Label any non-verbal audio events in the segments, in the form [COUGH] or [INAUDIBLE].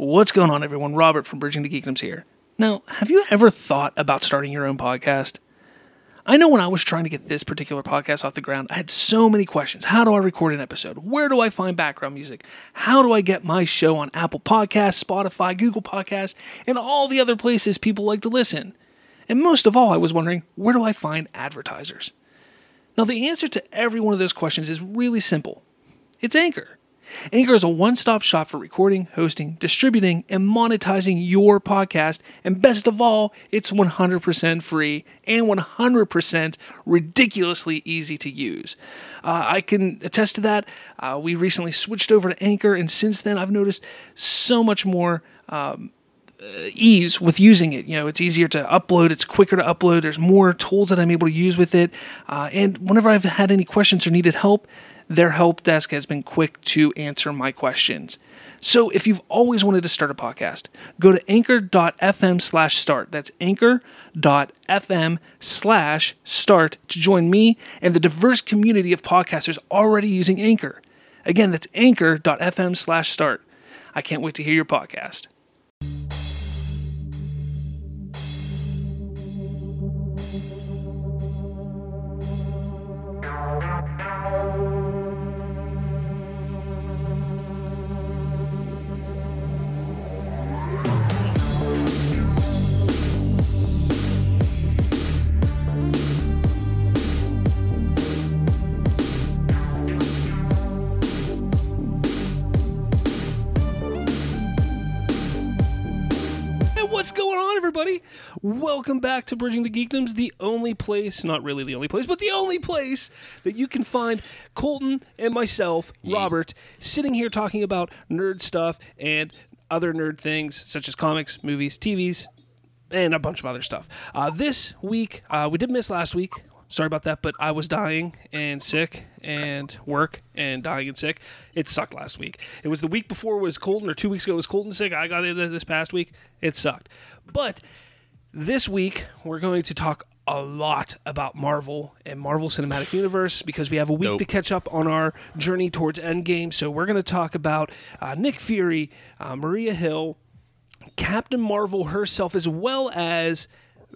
What's going on, everyone? Robert from Bridging to Geekdoms here. Now, have you ever thought about starting your own podcast? I know when I was trying to get this particular podcast off the ground, I had so many questions. How do I record an episode? Where do I find background music? How do I get my show on Apple Podcasts, Spotify, Google Podcasts, and all the other places people like to listen? And most of all, I was wondering, where do I find advertisers? Now, the answer to every one of those questions is really simple it's Anchor. Anchor is a one stop shop for recording, hosting, distributing, and monetizing your podcast. And best of all, it's 100% free and 100% ridiculously easy to use. Uh, I can attest to that. Uh, we recently switched over to Anchor, and since then, I've noticed so much more. Um, ease with using it. You know, it's easier to upload, it's quicker to upload, there's more tools that I'm able to use with it. Uh, and whenever I've had any questions or needed help, their help desk has been quick to answer my questions. So if you've always wanted to start a podcast, go to anchor.fm slash start. That's anchor.fm slash start to join me and the diverse community of podcasters already using Anchor. Again, that's anchor.fm slash start. I can't wait to hear your podcast. What's going on, everybody? Welcome back to Bridging the Geekdoms, the only place, not really the only place, but the only place that you can find Colton and myself, Robert, sitting here talking about nerd stuff and other nerd things such as comics, movies, TVs, and a bunch of other stuff. Uh, this week, uh, we did miss last week. Sorry about that, but I was dying and sick and work and dying and sick. It sucked last week. It was the week before it was Colton, or two weeks ago it was cold and sick. I got it this past week. It sucked. But this week, we're going to talk a lot about Marvel and Marvel Cinematic Universe because we have a week Nope. to catch up on our journey towards Endgame. So we're going to talk about uh, Nick Fury, uh, Maria Hill, Captain Marvel herself, as well as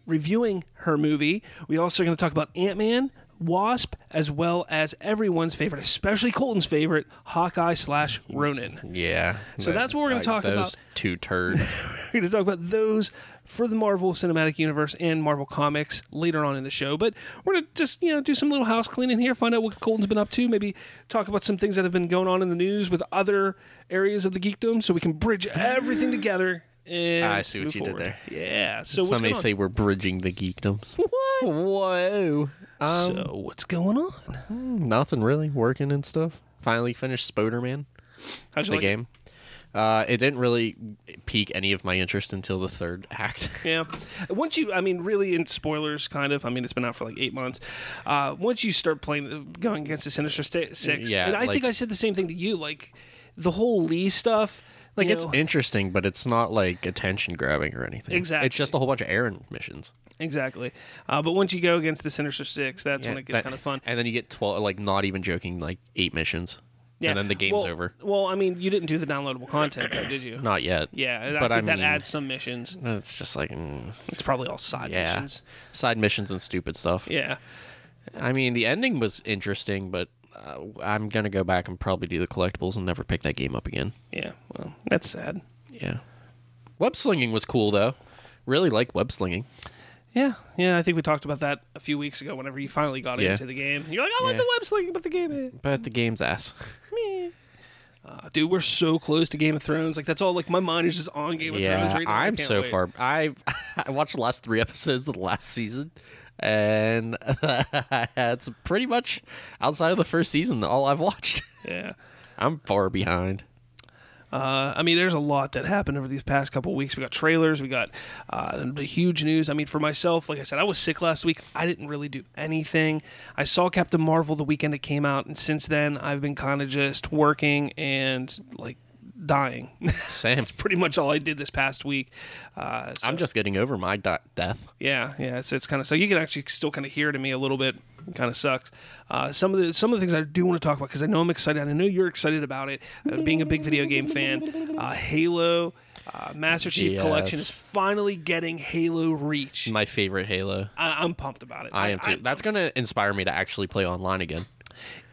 reviewing her movie. We also are going to talk about Ant Man, Wasp, as well as everyone's favorite, especially Colton's favorite, Hawkeye slash Ronin. Yeah. So that's what we're gonna talk those about. Two turds. [LAUGHS] We're going to talk about those for the Marvel Cinematic Universe and Marvel Comics later on in the show. But we're going to just, you know, do some little house cleaning here, find out what Colton's been up to, maybe talk about some things that have been going on in the news with other areas of the geekdom so we can bridge everything together. And I see what you did there. Yeah. So Some may on? say we're bridging the geekdoms. [LAUGHS] What? Whoa. Um, so what's going on? nothing really. Working and stuff. Finally finished Spoderman, How'd you the like it? game. Uh, it didn't really pique any of my interest until the third [LAUGHS] act. Yeah. Once you, I mean, really, in spoilers, kind of. I mean, it's been out for like eight months. Uh, once you start playing, going against the Sinister Six, Yeah, and I think I said the same thing to you. Like the whole Lee stuff, like you it's know- interesting, but it's not like attention grabbing or anything. Exactly. It's just a whole bunch of errand missions. exactly. Uh, but once you go against the Sinister Six, that's when it gets that- kind of fun. And then you get twelve, like not even joking, like eight missions. Yeah. And then the game's Well- over. Well, I mean, you didn't do the downloadable content, though, did you? Not yet. Yeah, But I I think that adds some missions. It's just like mm, It's probably all side yeah, missions. side missions and stupid stuff. Yeah. I mean, the ending was interesting, but uh, I'm gonna go back and probably do the collectibles and never pick that game up again. Yeah. Well, that's sad. Yeah. Web slinging was cool though. Really like web slinging. Yeah, yeah, I think we talked about that a few weeks ago. Whenever you finally got Yeah. into the game, you're like, "I like Yeah. the web slinging, but the game." eh." But the game's ass. [LAUGHS] Uh, dude, we're so close to Game of Thrones. Like that's all. Like my mind is just on Game of Thrones yeah, right now. I'm so wait. far. I [LAUGHS] I watched the last three episodes of the last season, and [LAUGHS] that's pretty much outside of the first season all I've watched. [LAUGHS] Yeah. I'm far behind. Uh, I mean, there's a lot that happened over these past couple of weeks. We got trailers, we got uh, the huge news. I mean, for myself, like I said, I was sick last week. I didn't really do anything. I saw Captain Marvel the weekend it came out, and since then, I've been kind of just working and like dying. [LAUGHS] Same. Pretty much all I did this past week. Uh, so, I'm just getting over my di- death. yeah, yeah. So it's kind of so you can actually still kind of hear it in me a little bit. Kind of sucks. Uh, some of the some of the things I do want to talk about because I know I'm excited. I know you're excited about it. Uh, being a big video game fan, uh, Halo. Uh, Master Chief Collection is finally getting Halo Reach. My favorite Halo. I, I'm pumped about it. I am too. That's gonna inspire me to actually play online again.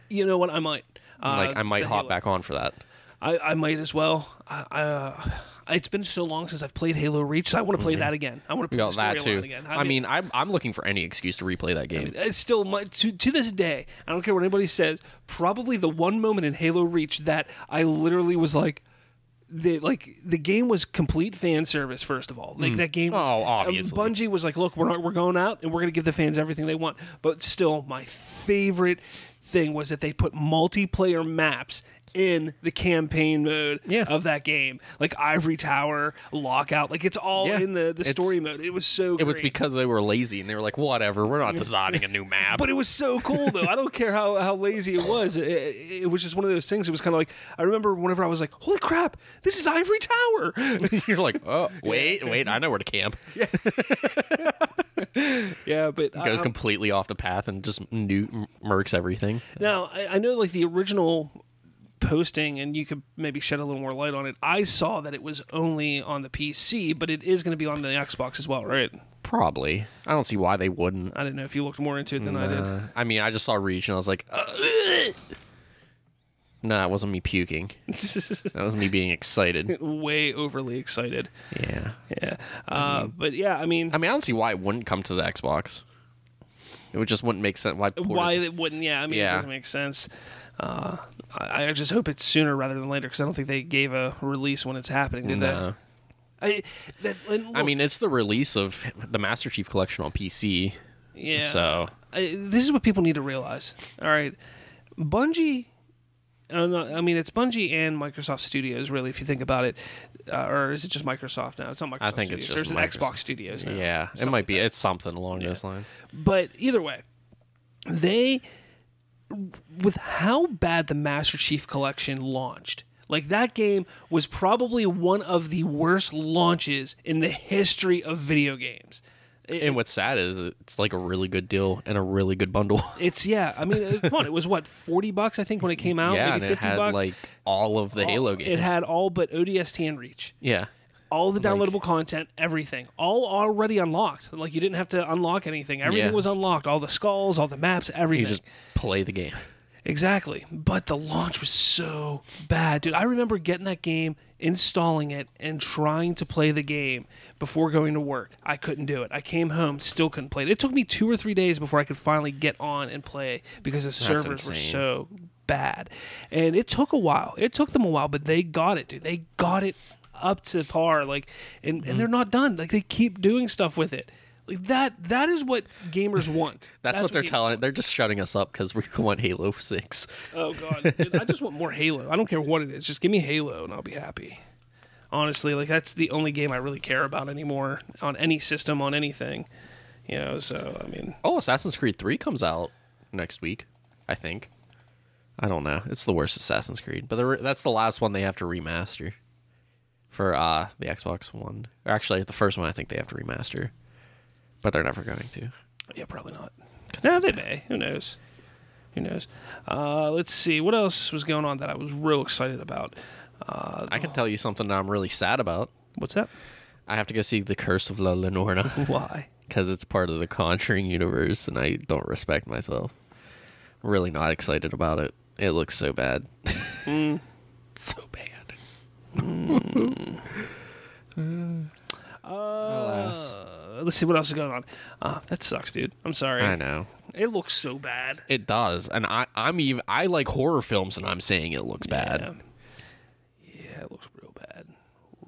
you know what? I might. Uh, Like I might hop Halo. back on for that. I, I might as well. I, I, uh, it's been so long since I've played Halo Reach, so I want to play that again. I want to play the that too. again. I mean, I'm I'm looking for any excuse to replay that game. it's still my, to to this day. I don't care what anybody says. Probably the one moment in Halo Reach that I literally was like. The, like the game was complete fan service. First of all, like that game. Was, Oh, obviously. Bungie was like, "Look, we're not, we're going out, and we're going to give the fans everything they want." But still, my favorite thing was that they put multiplayer maps in the campaign mode Yeah. of that game, like Ivory Tower, Lockout. Like it's all Yeah. in the the It's- story mode. It was so. It was because they were lazy and they were like, whatever, we're not designing a new [LAUGHS] map. But it was so cool though. I don't care how, how lazy it was. It, it, was just one of those things. It was kind of like I remember whenever I was like, "Holy crap, this is Ivory Tower!" [LAUGHS] You're like, oh, [LAUGHS] wait, wait, I know where to camp. yeah, but Goes I- completely off the path and just new murks everything. now I, I know like the original posting, and you could maybe shed a little more light on it. I saw that it was only on the PC, but it is going to be on the Xbox as well, right? Probably. I don't see why they wouldn't. I didn't know if you looked more into it than I did. I mean, I just saw Reach and I was like, no, it wasn't me puking. [LAUGHS] That was me being excited. Way overly excited. Yeah. Yeah, uh, but yeah, I mean, I mean, I don't see why it wouldn't come to the Xbox. It would just wouldn't make sense. Why? it why it wouldn't? Yeah, I mean, it Yeah. doesn't make sense. Uh, I, I just hope it's sooner rather than later because I don't think they gave a release when it's happening. Did No. they? I, that, and I mean, it's the release of the Master Chief Collection on PC. yeah. So I, this is what people need to realize. All right, Bungie. Uh, no, I mean, it's Bungie and Microsoft Studios, really, if you think about it. Uh, or is it just Microsoft now? It's not Microsoft I think it's Studios. just There's Microsoft. Xbox Studios now. yeah, it Something might like be. that. It's something along those lines. But either way, they with how bad the Master Chief collection launched. Like that game was probably one of the worst launches in the history of video games. It- And what's sad is it's like a really good deal and a really good bundle. [LAUGHS] it's yeah, I mean, come on, it was what forty bucks I think when it came out, yeah, maybe and it had bucks. like all of the Halo games. It had all but ODST and Reach. yeah, all the Like- downloadable content, everything, all already unlocked. Like you didn't have to unlock anything. Everything Yeah. was unlocked. All the skulls, all the maps, everything. you just play the game. Exactly. But the launch was so bad. Dude, I remember getting that game, installing it, and trying to play the game before going to work. I couldn't do it. I came home, still couldn't play it. It took me two or three days before I could finally get on and play because the servers were so bad. And it took a while. It took them a while, but they got it, dude. They got it up to par. Like and, Mm-hmm. and they're not done. Like they keep doing stuff with it. Like that that is what gamers [LAUGHS] want. That's, what they're telling. want. They're just shutting us up because we [LAUGHS] want Halo Six. Oh god, Dude, I just want more Halo. I don't care what it is. Just give me Halo and I'll be happy. Honestly, like that's the only game I really care about anymore on any system on anything. You know, so I mean, Oh, Assassin's Creed Three comes out next week. I think. I don't know. It's the worst Assassin's Creed, but the, that's the last one they have to remaster for uh the Xbox One. Or actually, the first one I think they have to remaster, but they're never going to. yeah, probably not. Because now they may. Who knows? Who knows? Uh, let's see what else was going on that I was real excited about. Uh, I can tell you something that I'm really sad about. what's that? I have to go see The Curse of La Lenorna [LAUGHS] Why? because it's part of the Conjuring universe, and I don't respect myself. Really not excited about it. It looks so bad. [LAUGHS] so bad. Uh, let's see what else is going on. Uh, that sucks, dude. I'm sorry. I know. It looks so bad. It does, and I, I'm even. I like horror films, and I'm saying it looks bad. Yeah. Yeah, it looks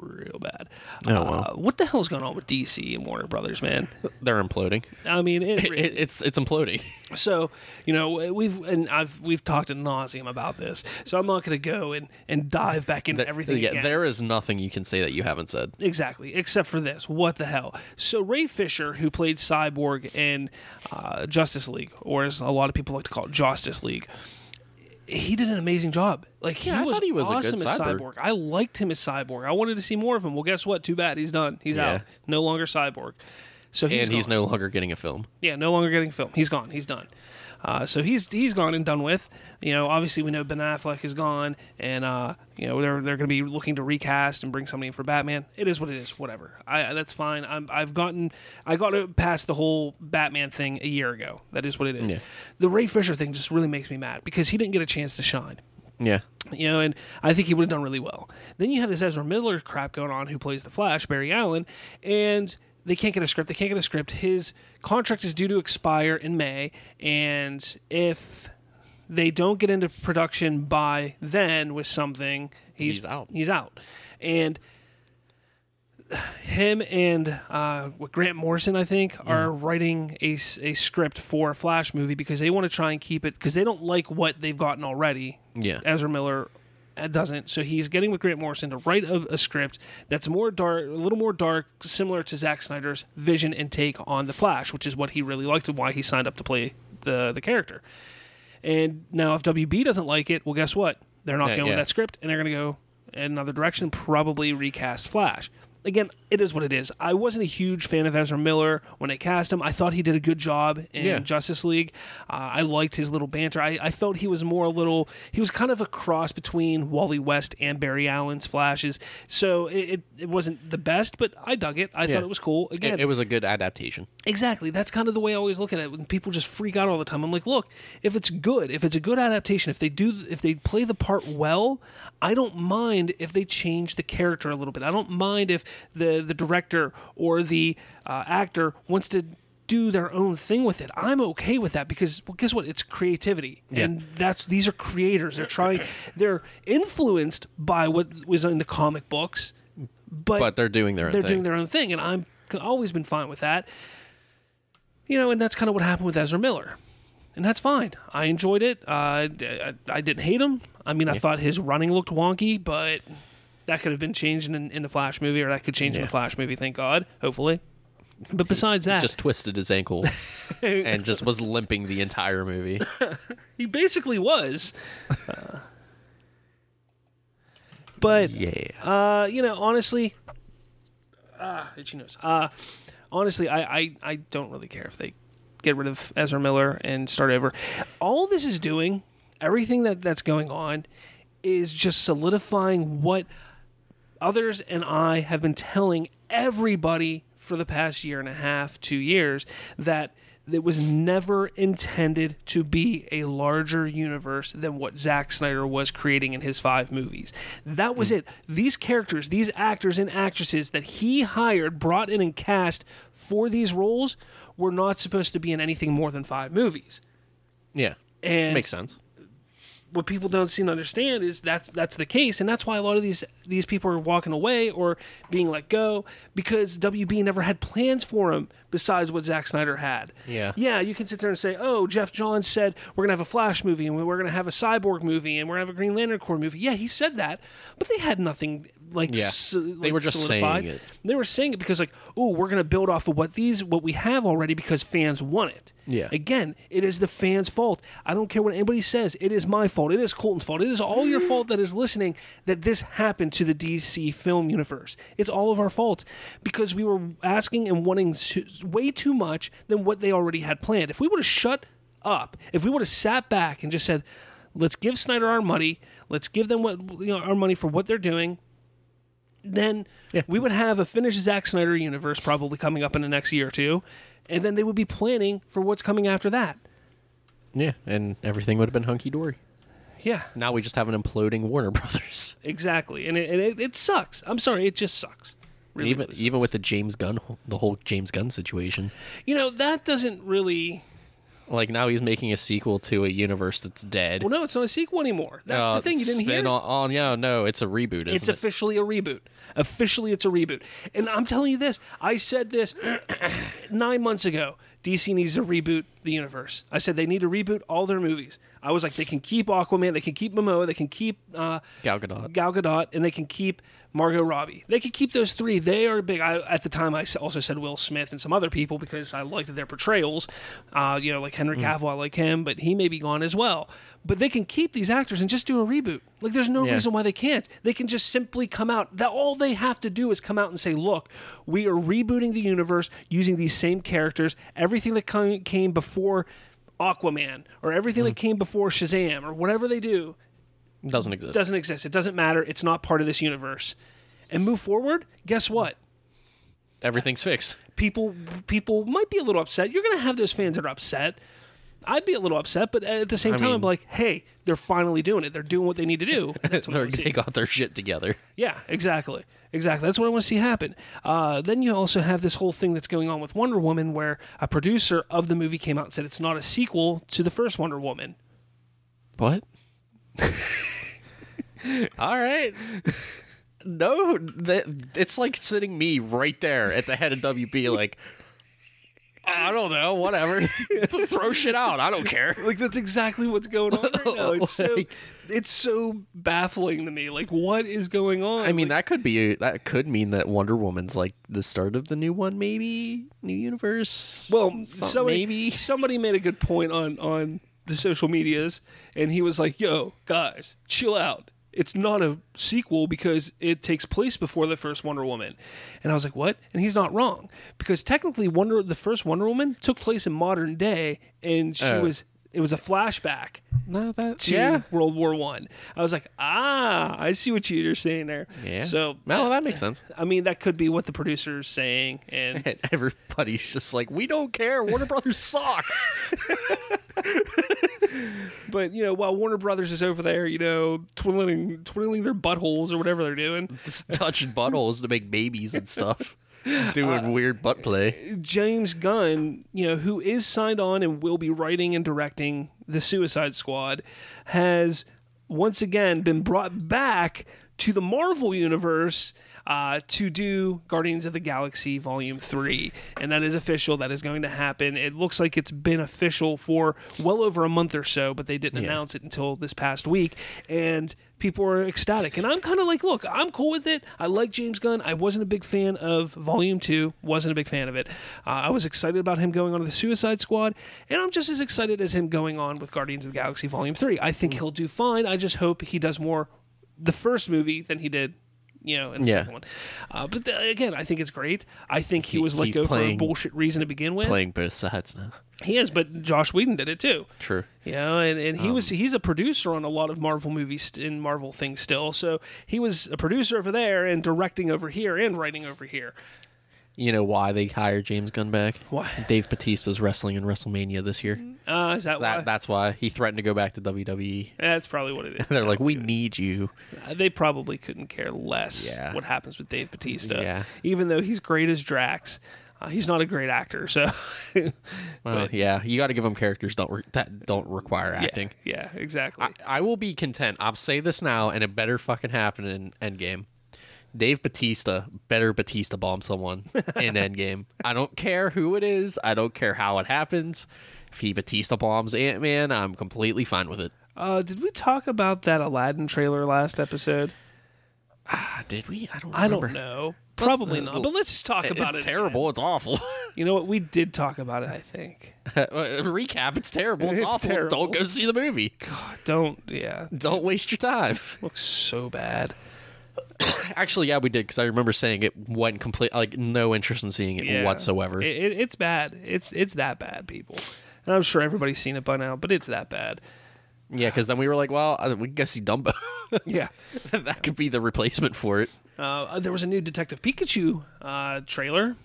real bad. Oh, uh, well. What the hell's going on with DC and Warner Brothers, man? They're imploding. I mean, it, It, it- it's it's imploding. [LAUGHS] so you know we've and I've we've talked ad nauseum about this, so I'm not going to go and and dive back into everything yeah, again. there is nothing you can say that you haven't said. Exactly, except for this. What the hell? So Ray Fisher, who played Cyborg in uh, Justice League, or as a lot of people like to call it, Justice League, he did an amazing job. Like Yeah, I he was, thought he was a awesome good as cyborg. cyborg. I liked him as cyborg. I wanted to see more of him. Well, guess what? Too bad he's done. He's Yeah. out. No longer cyborg. So he's and he's gone. no longer getting a film. Yeah, no longer getting a film. He's gone. He's done. Uh, so he's he's gone and done with. You know, obviously we know Ben Affleck is gone, and uh, you know they're they're going to be looking to recast and bring somebody in for Batman. It is what it is. Whatever. I that's fine. I'm, I've gotten I got past the whole Batman thing a year ago. That is what it is. Yeah. The Ray Fisher thing just really makes me mad because he didn't get a chance to shine Yeah. you know, and I think he would have done really well. Then you have this Ezra Miller crap going on, who plays the Flash, Barry Allen, and they can't get a script. They can't get a script. His contract is due to expire in May, and if they don't get into production by then with something, he's, He's out. He's out, and him and uh, Grant Morrison, I think, are writing a, a script for a Flash movie because they want to try and keep it because they don't like what they've gotten already. Yeah. Ezra Miller doesn't. So he's getting with Grant Morrison to write a, a script that's more dark, a little more dark, similar to Zack Snyder's vision and take on the Flash, which is what he really liked and why he signed up to play the the character. And now, if WB doesn't like it, well, guess what? They're not Yeah, going yeah. with that script, and they're going to go in another direction, probably recast Flash. Again, it is what it is. I wasn't a huge fan of Ezra Miller when they cast him. I thought he did a good job in Yeah. Justice League. Uh, I liked his little banter. I, I felt he was more a little. He was kind of a cross between Wally West and Barry Allen's Flashes. So it, it, it wasn't the best, but I dug it. I Yeah. thought it was cool. Again, It, it was a good adaptation. Exactly. That's kind of the way I always look at it. When people just freak out all the time, I'm like, look, if it's good, if it's a good adaptation, if they do, if they play the part well, I don't mind if they change the character a little bit. I don't mind if the the director or the uh, actor wants to do their own thing with it. I'm okay with that because well, guess what? It's creativity, Yeah. and that's these are creators. They're trying. They're influenced by what was in the comic books, but But they're doing their own they're thing. doing their own thing, and I'm always been fine with that. You know, and that's kind of what happened with Ezra Miller, and that's fine. I enjoyed it. Uh, I, I didn't hate him. I mean, I thought his running looked wonky, but that could have been changed in, in the Flash movie, or that could change in Yeah. the Flash movie. Thank God, hopefully. But besides that, just twisted his ankle [LAUGHS] and just was limping the entire movie. [LAUGHS] he basically was. Uh, but Yeah. Uh, you know, honestly, ah, itchy nose. Uh, honestly, I, I, I don't really care if they get rid of Ezra Miller and start over. All this is doing, everything that that's going on, is just solidifying what others and I have been telling everybody for the past year and a half, two years, that it was never intended to be a larger universe than what Zack Snyder was creating in his five movies. That was hmm. it. These characters, these actors and actresses that he hired, brought in, and cast for these roles were not supposed to be in anything more than five movies. Yeah. And Makes sense. What people don't seem to understand is that's that's the case, and that's why a lot of these these people are walking away or being let go because WB never had plans for him besides what Zack Snyder had. Yeah. yeah. You can sit there and say, "Oh, Geoff Johns said we're gonna have a Flash movie, and we're gonna have a Cyborg movie, and we're gonna have a Green Lantern Corps movie." Yeah, he said that, but they had nothing like Yeah. s- They like were just solidified. saying it. They were saying it because like, "Oh, we're gonna build off of what these what we have already because fans want it." Yeah. Again, it is the fans' fault. I don't care what anybody says. It is my fault. It is Colton's fault. It is all your fault that is listening that this happened to the DC film universe. It's all of our fault because we were asking and wanting to, way too much than what they already had planned. If we would have shut up, if we would have sat back and just said, "Let's give Snyder our money. Let's give them what you know, our money for what they're doing." Then Yeah. we would have a finished Zack Snyder universe probably coming up in the next year or two, and then they would be planning for what's coming after that. Yeah. And everything would have been hunky dory. Yeah, Now we just have an imploding Warner [LAUGHS] Brothers. exactly, and it, and it, it sucks. I'm sorry, it just sucks. Really, even really sucks. even with the James Gunn, the whole James Gunn situation. you know that doesn't really. Like now he's making a sequel to a universe that's dead. Well, no, it's not a sequel anymore. That's Uh, the thing you didn't spin hear. On, on, yeah, no, it's a reboot. Isn't It's it? officially a reboot. Officially, it's a reboot. And I'm telling you this. I said this [CLEARS THROAT] nine months ago. DC needs to reboot the universe. I said they need to reboot all their movies. I was like, they can keep Aquaman, they can keep Momoa, they can keep uh, Gal Gadot. Gal Gadot, and they can keep Margot Robbie. They could keep those three. They are big. I, at the time, I also said Will Smith and some other people because I liked their portrayals. Uh, you know, like Henry Cavill, I like him, but he may be gone as well. But they can keep these actors and just do a reboot. Like, there's no Yeah. reason why they can't. They can just simply come out. That all they have to do is come out and say, "Look, we are rebooting the universe using these same characters. Everything that came before." Aquaman or everything that hmm. came before Shazam or whatever they do Doesn't exist. doesn't exist. It doesn't matter. It's not part of this universe. And move forward. Guess what? Everything's fixed. People people might be a little upset. You're going to have those fans that are upset. I'd be a little upset, but at the same I time, I'm mean- like, hey, they're finally doing it. They're doing what they need to do. That's what [LAUGHS] They're- wanna see. they got their shit together. Yeah, exactly. Exactly. That's what I want to see happen. Uh, then you also have this whole thing that's going on with Wonder Woman where a producer of the movie came out and said it's not a sequel to the first Wonder Woman. What? [LAUGHS] All right. No, that it's like sitting me right there at the head of WB, like I don't know, whatever. [LAUGHS] Throw shit out. I don't care. Like that's exactly what's going on right now. It's [LAUGHS] so it's so baffling to me. Like what is going on? I mean, Like, that could be that could mean that Wonder Woman's like the start of the new one, maybe new universe. well, somebody, maybe. somebody made a good point on on the social medias, and he was like, "Yo, guys, chill out. It's not a sequel because it takes place before the first Wonder Woman." And I was like, "What?" And he's not wrong because technically, Wonder the first Wonder Woman took place in modern day, and she Uh. was it was a flashback No, that to yeah, World War One. I. was like, "Ah, I see what you're saying there." yeah. So no, that makes sense. I mean, that could be what the producer's saying, and And [LAUGHS] everybody's just like, we don't care. Warner Brothers [LAUGHS] sucks. [LAUGHS] But you know, while Warner Brothers is over there, you know, twiddling twiddling their buttholes or whatever they're doing, Touching buttholes to make babies and stuff. [LAUGHS] Doing uh, weird butt play. James Gunn, you know, who is signed on and will be writing and directing the Suicide Squad, has once again been brought back to the Marvel universe uh, to do Guardians of the Galaxy Volume 3. And that is official. That is going to happen. It looks like it's been official for well over a month or so, but they didn't Yeah. announce it until this past week. And people are ecstatic. And I'm kind of like, look, I'm cool with it. I like James Gunn. I wasn't a big fan of Volume 2, wasn't a big fan of it. Uh, I was excited about him going on to the Suicide Squad, and I'm just as excited as him going on with Guardians of the Galaxy Volume 3. I think he'll do fine. I just hope he does more the first movie than he did. You know, in the Yeah. second one. Uh, but the, again, I think it's great. I think he, He- was let go for a bullshit reason to begin with. Playing both sides now. He is, but Joss Whedon did it too. True. You know, and, and he was Um, he's a producer on a lot of Marvel movies and Marvel things still. So he was a producer over there and directing over here and writing over here. You know why they hired James Gunn back? Why? Dave Batista's wrestling in WrestleMania this year. Uh, is that, why? That's why he threatened to go back to WWE. That's probably what it is. [LAUGHS] They're like, we need you. Uh, They probably couldn't care less Yeah. what happens with Dave Batista. Yeah. Even though he's great as Drax, uh, he's not a great actor. So [LAUGHS] Well, yeah, you got to give him characters don't re- that don't require acting. yeah, yeah, exactly. I, I will be content. I'll say this now, and it better fucking happen in Endgame. Dave Batista better Batista bomb someone in Endgame. I don't care who it is. I don't care how it happens. If he Batista bombs Ant Man, I'm completely fine with it. uh, did we talk about that Aladdin trailer last episode? Ah, did we? I don't. I don't know. Probably uh, not. But let's just talk It- about it's it. terrible. It's awful. [LAUGHS] You know what? We did talk about it. I think. [LAUGHS] Recap. It's terrible. It's, It's awful. terrible. Don't go see the movie. God, Don't. Yeah. Don't waste your time. Looks so bad. [COUGHS] Actually, yeah, we did because I remember saying it went complete like no interest in seeing it Yeah. whatsoever. It, it, it's bad. It's it's that bad, people. And I'm sure everybody's seen it by now, but it's that bad. yeah, because then we were like, well, uh, we can go see Dumbo. [LAUGHS] Yeah. that could be the replacement for it. Uh, there was a new Detective Pikachu uh, trailer.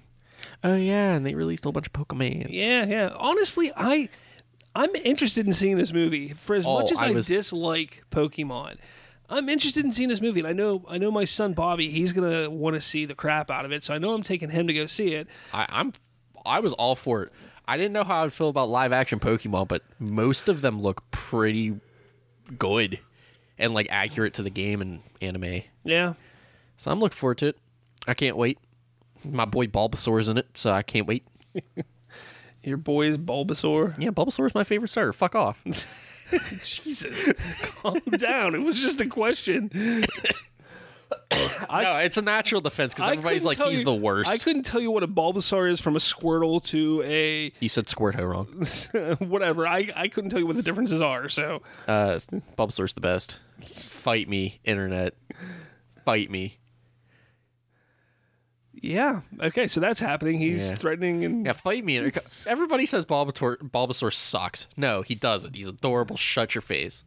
Oh yeah, and they released a whole bunch of Pokemon. Yeah, yeah. Honestly, I I'm interested in seeing this movie. For as Oh, much as I, I was- dislike Pokemon, I'm interested in seeing this movie. And I know I know my son Bobby, he's gonna want to see the crap out of it. So I know I'm taking him to go see it. I, I'm I was all for it. I didn't know how I'd feel about live action Pokemon, but most of them look pretty good and like accurate to the game and anime. Yeah. So I'm looking forward to it. I can't wait. My boy Bulbasaur's in it, so I can't wait. [LAUGHS] Your boy is Bulbasaur. Yeah, Bulbasaur's my favorite starter. Fuck off. [LAUGHS] [LAUGHS] Jesus, calm down. It was just a question. [COUGHS] no, it's a natural defense because I everybody's couldn't like tell he's you- the worst. I couldn't tell you what a Bulbasaur is from a Squirtle to a you said Squirtle wrong. [LAUGHS] whatever. I, I couldn't tell you what the differences are. So Uh, Bulbasaur's the best. Fight me, internet. Fight me. Yeah, okay. So that's happening. He's Yeah. threatening and Yeah, fight me. [LAUGHS] Everybody says Bulbasaur, Bulbasaur sucks. No, he doesn't. He's adorable. Shut your face.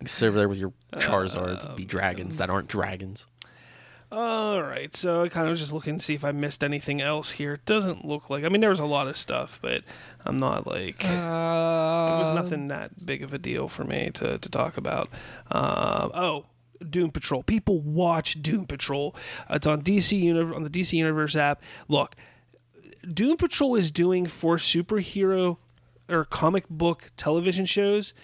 You sit over there with your Charizards and be dragons that aren't dragons. All right, so I kind of was just looking to see if I missed anything else here. It doesn't look like. I mean, there was a lot of stuff, but I'm not like. it was nothing that big of a deal for me to, to talk about. Um, oh, Doom Patrol. People watch Doom Patrol. It's on DC Uni- on the DC Universe app. Look, Doom Patrol is doing for superhero or comic book television shows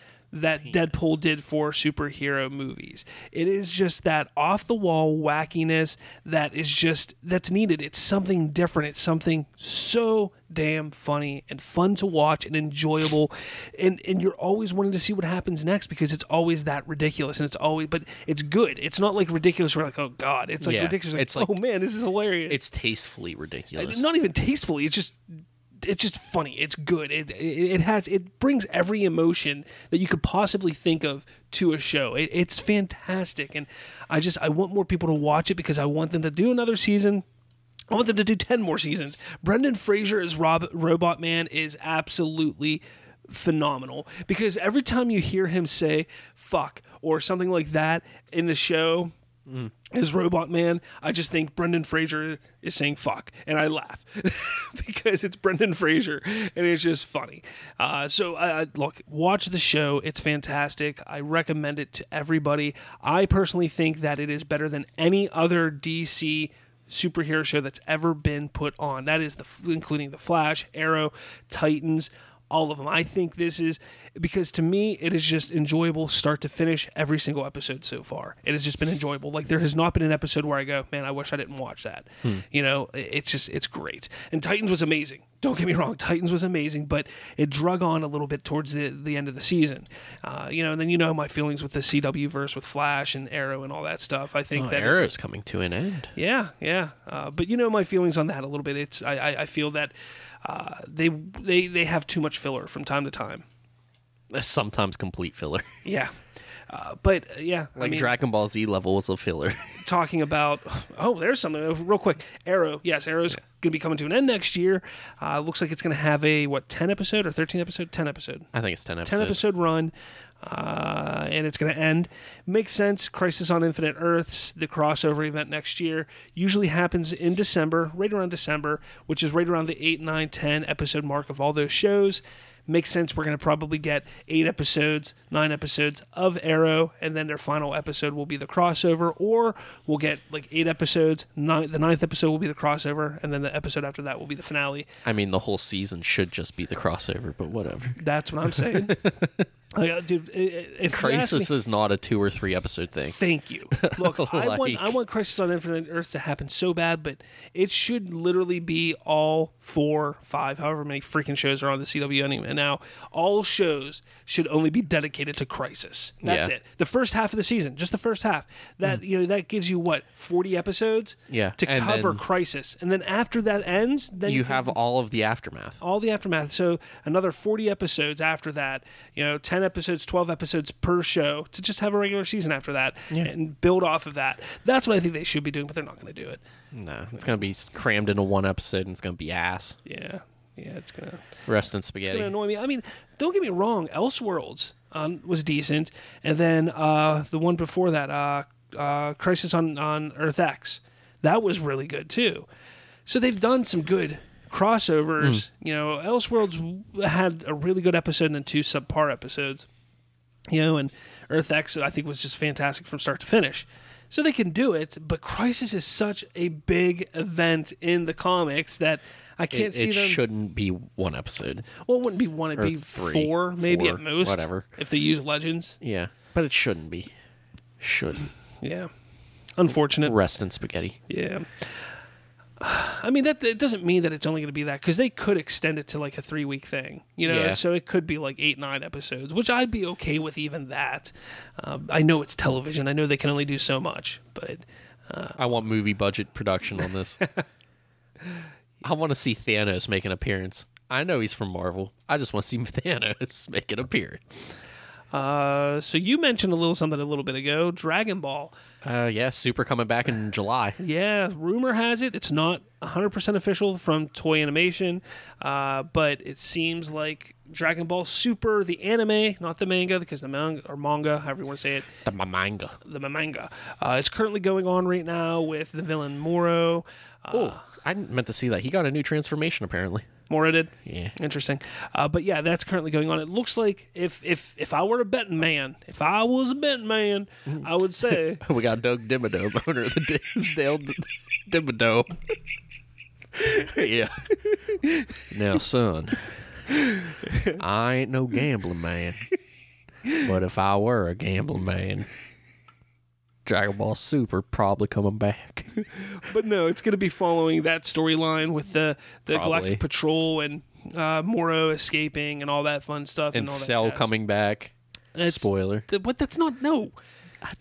that Deadpool did for superhero movies. It is just that off the wall wackiness that is just that's needed. It's something different. It's something so damn funny and fun to watch and enjoyable and and you're always wanting to see what happens next because it's always that ridiculous and it's always but it's good. It's not like ridiculous where like oh god, it's like Yeah, ridiculous like, it's like- oh man, this is hilarious. It's tastefully ridiculous. not even tastefully. It's just it's just funny. It's good. It, it it has it brings every emotion that you could possibly think of to a show. It, it's fantastic, and I just I want more people to watch it because I want them to do another season. I want them to do ten more seasons. Brendan Fraser as Rob, Robot Man is absolutely phenomenal because every time you hear him say "fuck" or something like that in the show, as Robot Man, I just think Brendan Fraser is saying fuck, and I laugh [LAUGHS] because it's Brendan Fraser, and it's just funny. Uh, so, uh, look, watch the show; it's fantastic. I recommend it to everybody. I personally think that it is better than any other DC superhero show that's ever been put on. That is the including the Flash, Arrow, Titans all of them. I think this is because to me it is just enjoyable start to finish every single episode so far. It has just been enjoyable. Like there has not been an episode where I go, "Man, I wish I didn't watch that." You know, it's just it's great. And Titans was amazing. Don't get me wrong, Titans was amazing, but it drug on a little bit towards the the end of the season. Uh, you know, and then you know my feelings with the CW verse with Flash and Arrow and all that stuff. I think Oh, that Arrow's coming to an end. yeah, yeah. Uh, but you know my feelings on that a little bit. It's I, I, I feel that uh, they they they have too much filler from time to time. Sometimes complete filler. [LAUGHS] Yeah. Uh, but uh, yeah, Like I mean, Dragon Ball Z level was a filler. [LAUGHS] talking about oh, there's something uh, real quick. Arrow, yes, Arrow's going to be coming to an end next year. Uh, looks like it's going to have a what ten episode or thirteen episode, ten episode. I think it's 10 episodes. 10 episode run uh, and it's going to end makes sense crisis on infinite earths the crossover event next year usually happens in december right around december which is right around the 8 9 10 episode mark of all those shows makes sense. We're going to probably get eight episodes nine episodes of arrow and then their final episode will be the crossover or we'll get like eight episodes nine, the ninth episode will be the crossover and then the episode after that will be the finale. I mean, the whole season should just be the crossover, but whatever. that's what i'm saying [LAUGHS] Like, dude, if you ask me- Crisis is not a two or three episode thing. Thank you. [LAUGHS] Look, I want I want Crisis on Infinite Earths to happen so bad, but it should literally be all four, five, however many freaking shows are on the CW anyway. Now, all shows should only be dedicated to Crisis. That's Yeah. it. The first half of the season, just the first half. That hmm. you know that gives you what forty episodes. Yeah, To and cover then- Crisis, and then after that ends, then You can- have all of the aftermath. all the aftermath. So another 40 episodes after that, you know, 10 episodes, 12 episodes per show to just have a regular season after that and build off of that. That's what I think they should be doing, but they're not going to do it. No, it's gonna be crammed into one episode, and it's gonna be ass. Yeah. Yeah, it's going to Rest in it's spaghetti. going to annoy me. I mean, don't get me wrong, Elseworlds um, was decent, and then uh, the one before that, uh, uh, Crisis on on Earth X, that was really good too. So they've done some good crossovers. Mm. You know, Elseworlds had a really good episode and then two subpar episodes. You know, and Earth X I think was just fantastic from start to finish. So they can do it, but Crisis is such a big event in the comics that I can't it see it them. shouldn't be one episode. Well, it wouldn't be one; it'd Or be three, four, maybe four, at most. whatever. If they use legends, Yeah, but it shouldn't be. Shouldn't. yeah. Unfortunate. Rest in spaghetti. Yeah. I mean that it doesn't mean that it's only going to be that because they could extend it to like a three week thing, you know. Yeah. So it could be like eight nine episodes, which I'd be okay with even that. Um, I know it's television. I know they can only do so much, but I want movie budget production on this. [LAUGHS] I want to see Thanos make an appearance. I know he's from Marvel. I just want to see [LAUGHS] Thanos make an appearance. Uh, so you mentioned a little something a little bit ago, Dragon Ball. Uh, yeah, Super coming back in July. Yeah, rumor has it it's not 100% official from Toei Animation, uh, but it seems like Dragon Ball Super, the anime, not the manga, because the manga or manga, however you want to say it, The manga. the manga, uh, is currently going on right now with the villain Moro. Uh, Oh, I didn't meant to see that. He got a new transformation apparently. Moro did. Yeah. Interesting, uh, but yeah, that's currently going on. It looks like if if if I were a betting man, if I was a betting man, I would say [LAUGHS] We got Doug Dimmadome, [LAUGHS] owner of the Dimsdale Dimmadome. [LAUGHS] yeah. Now, son, I ain't no gambling man, but if I were a gambling man, Dragon Ball Super probably coming back. [LAUGHS] But no, it's going to be following that storyline with the the Probably. Galactic Patrol and uh, Moro escaping and all that fun stuff, and, And all Cell jazz. coming back. It's- Spoiler. Th- But that's not no.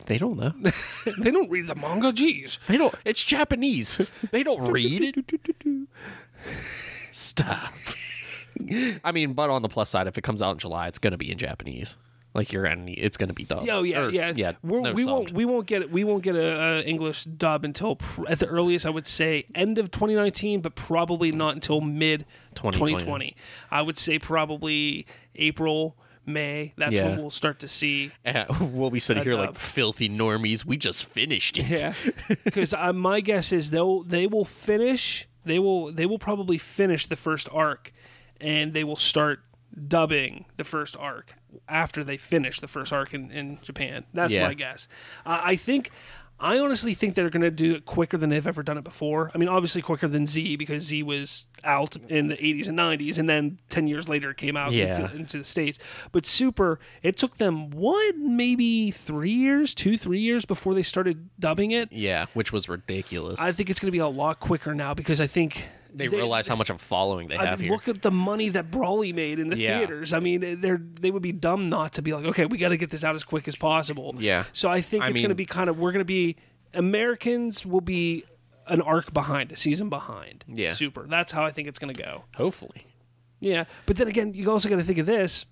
They don't know. [LAUGHS] they don't read the manga. Jeez. They don't. It's Japanese. [LAUGHS] They don't read it. Stop. I mean, but on the plus side, if it comes out in July, it's gonna be in Japanese. Like you're gonna, it's gonna be dubbed. Oh yeah, Or, yeah, yeah. We're, no we won't we won't get. We won't get a, a English dub until pr- at the earliest. I would say end of 2019, but probably not until mid 2020. 2020. I would say probably April, May. That's Yeah. when we'll start to see. Uh, [LAUGHS] we'll be sitting here like filthy normies. We just finished it. Yeah, [LAUGHS] because uh, my guess is they'll they will finish. They will they will probably finish the first arc, and they will start dubbing the first arc after they finish the first arc in, in Japan. That's Yeah. my guess. Uh, I think. I honestly think they're going to do it quicker than they've ever done it before. I mean, obviously quicker than Z because Z was out in the 80s and 90s, and then 10 years later it came out Yeah. into, into the States. But Super, it took them, what, maybe three years, two, three years before they started dubbing it. Yeah, which was ridiculous. I think it's going to be a lot quicker now because I think they, realize how much of a following they I have mean, here. look at the money that Broly made in the Yeah. theaters. I mean, they're they would be dumb not to be like, okay, we got to get this out as quick as possible. Yeah. So I think I it's going to be kind of we're going to be Americans will be an arc behind, a season behind. Yeah. Super. That's how I think it's going to go. Hopefully. Yeah, but then again, you also got to think of this.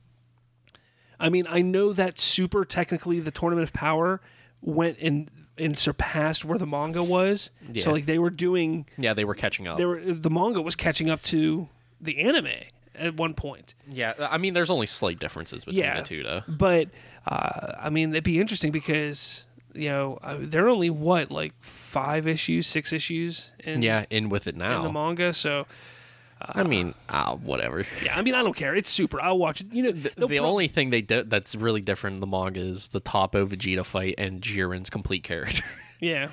I mean, I know that Super technically the Tournament of Power went and and surpassed where the manga was. Yeah. So like they were doing Yeah, they were catching up. they were the manga was catching up to the anime at one point. yeah, I mean, there's only slight differences between Yeah. the two, though. But uh, I mean, it'd be interesting because you know uh, they're only what like five issues, six issues in Yeah, in with it in now. the manga. So I mean, ah, whatever. yeah, I mean, I don't care. It's super. I'll watch it. You know, they'll The pro- only thing they did that's really different in the manga is the Toppo Vegeta fight and Jiren's complete character. [LAUGHS] yeah.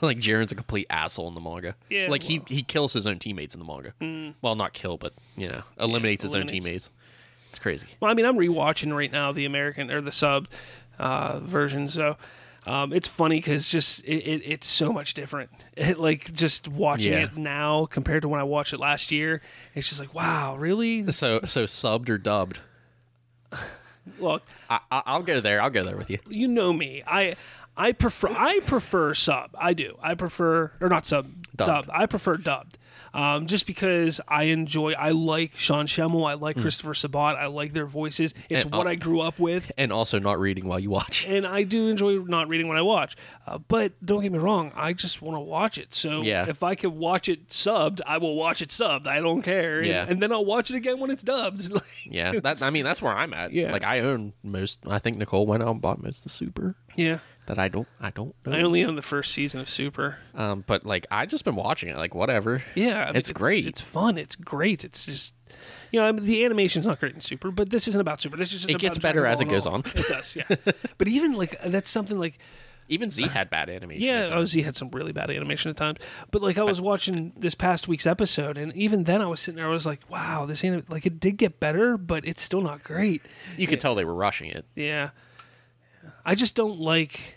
like Jiren's a complete asshole in the manga. Yeah, like well- he he kills his own teammates in the manga. Well, not kill, but you know, eliminates his eliminates. own teammates. It's crazy. Well, I mean, I'm rewatching right now the American or the sub uh, version, so um, it's funny because just it, it, it's so much different. [LAUGHS] It, like just watching Yeah. it now compared to when I watched it last year, it's just like, wow, really? So so subbed or dubbed? [LAUGHS] Look, I, I'll go there. I'll go there with you. you know me. I I prefer I prefer sub. I do. I prefer or not sub Dubbed. dubbed. I prefer dubbed. Um, just because I enjoy, I like Sean Schemmel, I like Christopher Sabat, I like their voices. It's. And, what uh, I grew up with. And also not reading while you watch. and I do enjoy not reading when I watch. Uh, but don't get me wrong, I just want to watch it. So Yeah. if I can watch it subbed, I will watch it subbed. I don't care. And- Yeah. And, then I'll watch it again when it's dubbed. [LAUGHS] Yeah, that I mean that's where I'm at. Yeah. like I own most. I think Nicole went out and bought most of the Super yeah. That I don't. I don't know. I only own the first season of Super. um, but like I just been watching it. Like whatever. Yeah, I mean, It's great. It's fun. It's great. It's just, you know, I mean, the animation's not great in Super, but this isn't about Super. This is just It gets better as it goes on. It does, yeah. [LAUGHS] but even like that's something like Even Z had bad animation. Yeah, times. OZ had some really bad animation at times. But like I was watching this past week's episode, and even then I was sitting there, I was like, "Wow, this anim- like it did get better, but it's still not great." you could tell they were rushing it. Yeah, I just don't like.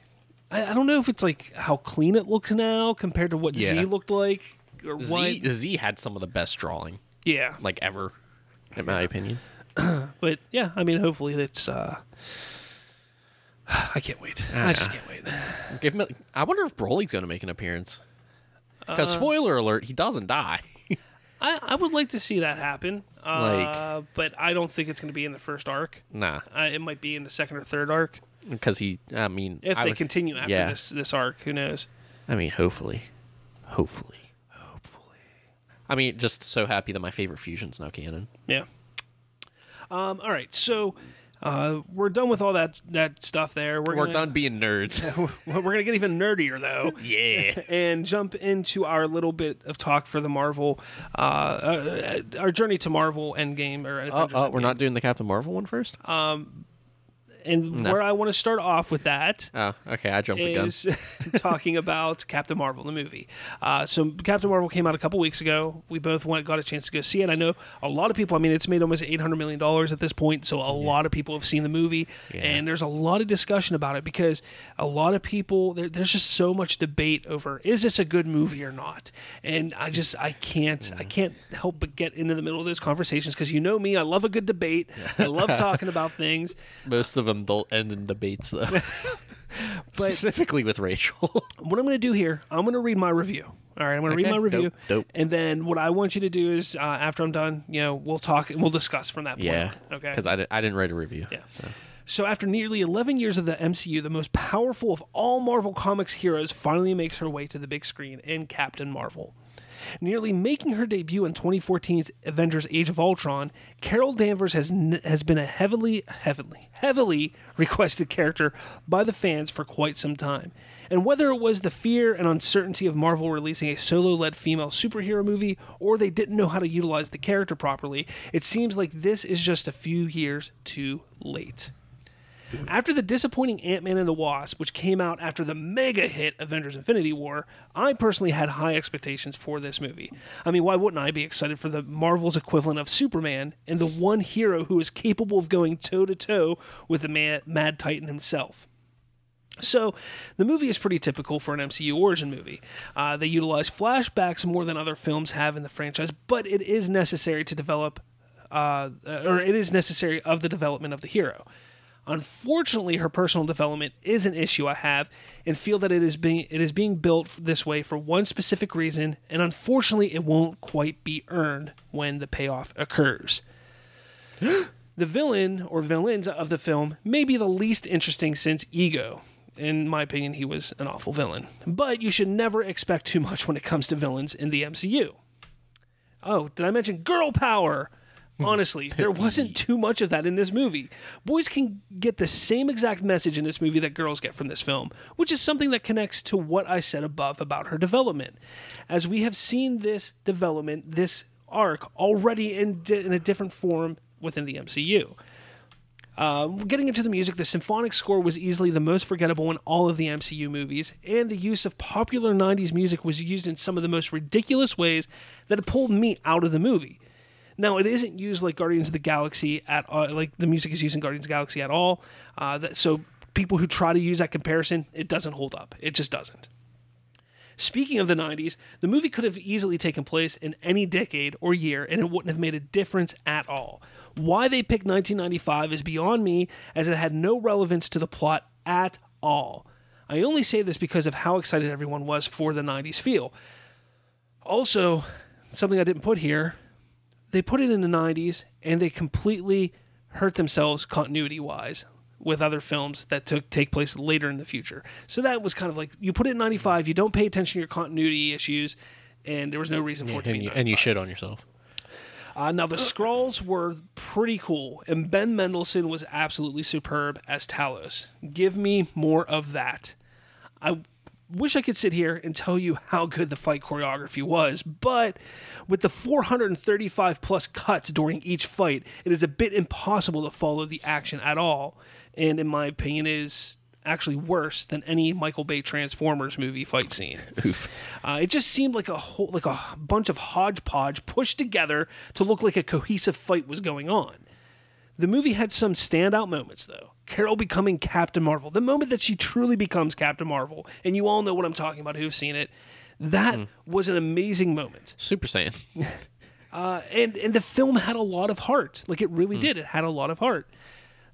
I, I don't know if it's like how clean it looks now compared to what Yeah. Z looked like or what. Z Z had some of the best drawing Yeah, like ever, in my opinion. [CLEARS THROAT] but yeah, I mean, hopefully it's. uh [SIGHS] I can't wait. I just can't wait. Give. A, I wonder if Broly's going to make an appearance. Because Uh, spoiler alert, he doesn't die. [LAUGHS] I, I would like to see that happen, uh, but I don't think it's going to be in the first arc. nah, Uh, it might be in the second or third arc because he. I mean, if I they would- continue after yeah. this this arc. Who knows? I mean, hopefully, hopefully, hopefully. I mean, just so happy that my favorite fusion's now canon. Yeah. Um, all right, so uh, we're done with all that that stuff there. We're, We're gonna, done being nerds. [LAUGHS] We're gonna get even nerdier though. [LAUGHS] yeah. [LAUGHS] and jump into our little bit of talk for the Marvel, uh, uh, our journey to Marvel Endgame or Oh, oh, we're not doing the Captain Marvel one first. And No. where I want to start off with that oh, okay. I jumped the gun. is [LAUGHS] talking about Captain Marvel, the movie. Uh, so Captain Marvel came out a couple weeks ago. We both went, got a chance to go see it. I know a lot of people. I mean, it's made almost eight hundred million dollars at this point, so a lot of people have seen the movie, Yeah. and there's a lot of discussion about it because a lot of people. There, there's just so much debate over is this a good movie or not, and I just I can't I can't help but get into the middle of those conversations because you know me, I love a good debate. I love [LAUGHS] talking about things. Most of them don't end in debates, though. [LAUGHS] Specifically with Rachel. [LAUGHS] what I'm going to do here, I'm going to read my review. All right, I'm going to read my review, dope, dope. and then what I want you to do is, uh, after I'm done, you know, we'll talk and we'll discuss from that point. yeah. on, okay. Because I, di- I didn't write a review. Yeah. So. So after nearly 11 years of the MCU, the most powerful of all Marvel Comics heroes finally makes her way to the big screen in Captain Marvel. Nearly making her debut in 2014's Avengers: Age of Ultron, Carol Danvers has n- has been a heavily, heavily, heavily requested character by the fans for quite some time. And whether it was the fear and uncertainty of Marvel releasing a solo-led female superhero movie, or they didn't know how to utilize the character properly, it seems like this is just a few years too late. After the disappointing Ant Man and the Wasp, which came out after the mega hit Avengers Infinity War, I personally had high expectations for this movie. I mean, why wouldn't I be excited for the Marvel's equivalent of Superman and the one hero who is capable of going toe to toe with the mad, Titan himself? So, the movie is pretty typical for an MCU origin movie. Uh, they utilize flashbacks more than other films have in the franchise, but it is necessary to develop, uh, or it is necessary of the development of the hero. Unfortunately, her personal development is an issue I have, and feel that it is being it is being built this way for one specific reason, and unfortunately, it won't quite be earned when the payoff occurs. [GASPS] The villain or villains of the film may be the least interesting since Ego. In my opinion, he was an awful villain. But you should never expect too much when it comes to villains in the MCU. Oh, did I mention girl power? [LAUGHS] Honestly, there wasn't too much of that in this movie. Boys can get the same exact message in this movie that girls get from this film, which is something that connects to what I said above about her development. As we have seen this development, this arc, already in, di- in a different form within the MCU. Uh, getting into the music, the symphonic score was easily the most forgettable in all of the MCU movies, and the use of popular 90s music was used in some of the most ridiculous ways that it pulled me out of the movie. Now, it isn't used like Guardians of the Galaxy at all, like the music is used in Guardians of the Galaxy at all. Uh, that, so, people who try to use that comparison, it doesn't hold up. It just doesn't. Speaking of the 90s, the movie could have easily taken place in any decade or year and it wouldn't have made a difference at all. Why they picked 1995 is beyond me, as it had no relevance to the plot at all. I only say this because of how excited everyone was for the 90s feel. Also, something I didn't put here, they put it in the 90s and they completely hurt themselves continuity wise with other films that took take place later in the future. So that was kind of like you put it in 95, you don't pay attention to your continuity issues and there was no reason for it to and be you, and you shit on yourself. Uh, now the Skrulls were pretty cool, and Ben Mendelsohn was absolutely superb as Talos. Give me more of that. I wish I could sit here and tell you how good the fight choreography was, but with the 435 plus cuts during each fight, it is a bit impossible to follow the action at all, and in my opinion, is actually worse than any Michael Bay Transformers movie fight scene. [LAUGHS] Uh, it just seemed like a whole, like a bunch of hodgepodge pushed together to look like a cohesive fight was going on. The movie had some standout moments, though. Carol becoming Captain Marvel, the moment that she truly becomes Captain Marvel, and you all know what I'm talking about who've seen it. That was an amazing moment. Super Saiyan. [LAUGHS] Uh, and and the film had a lot of heart. Like it really did. It had a lot of heart.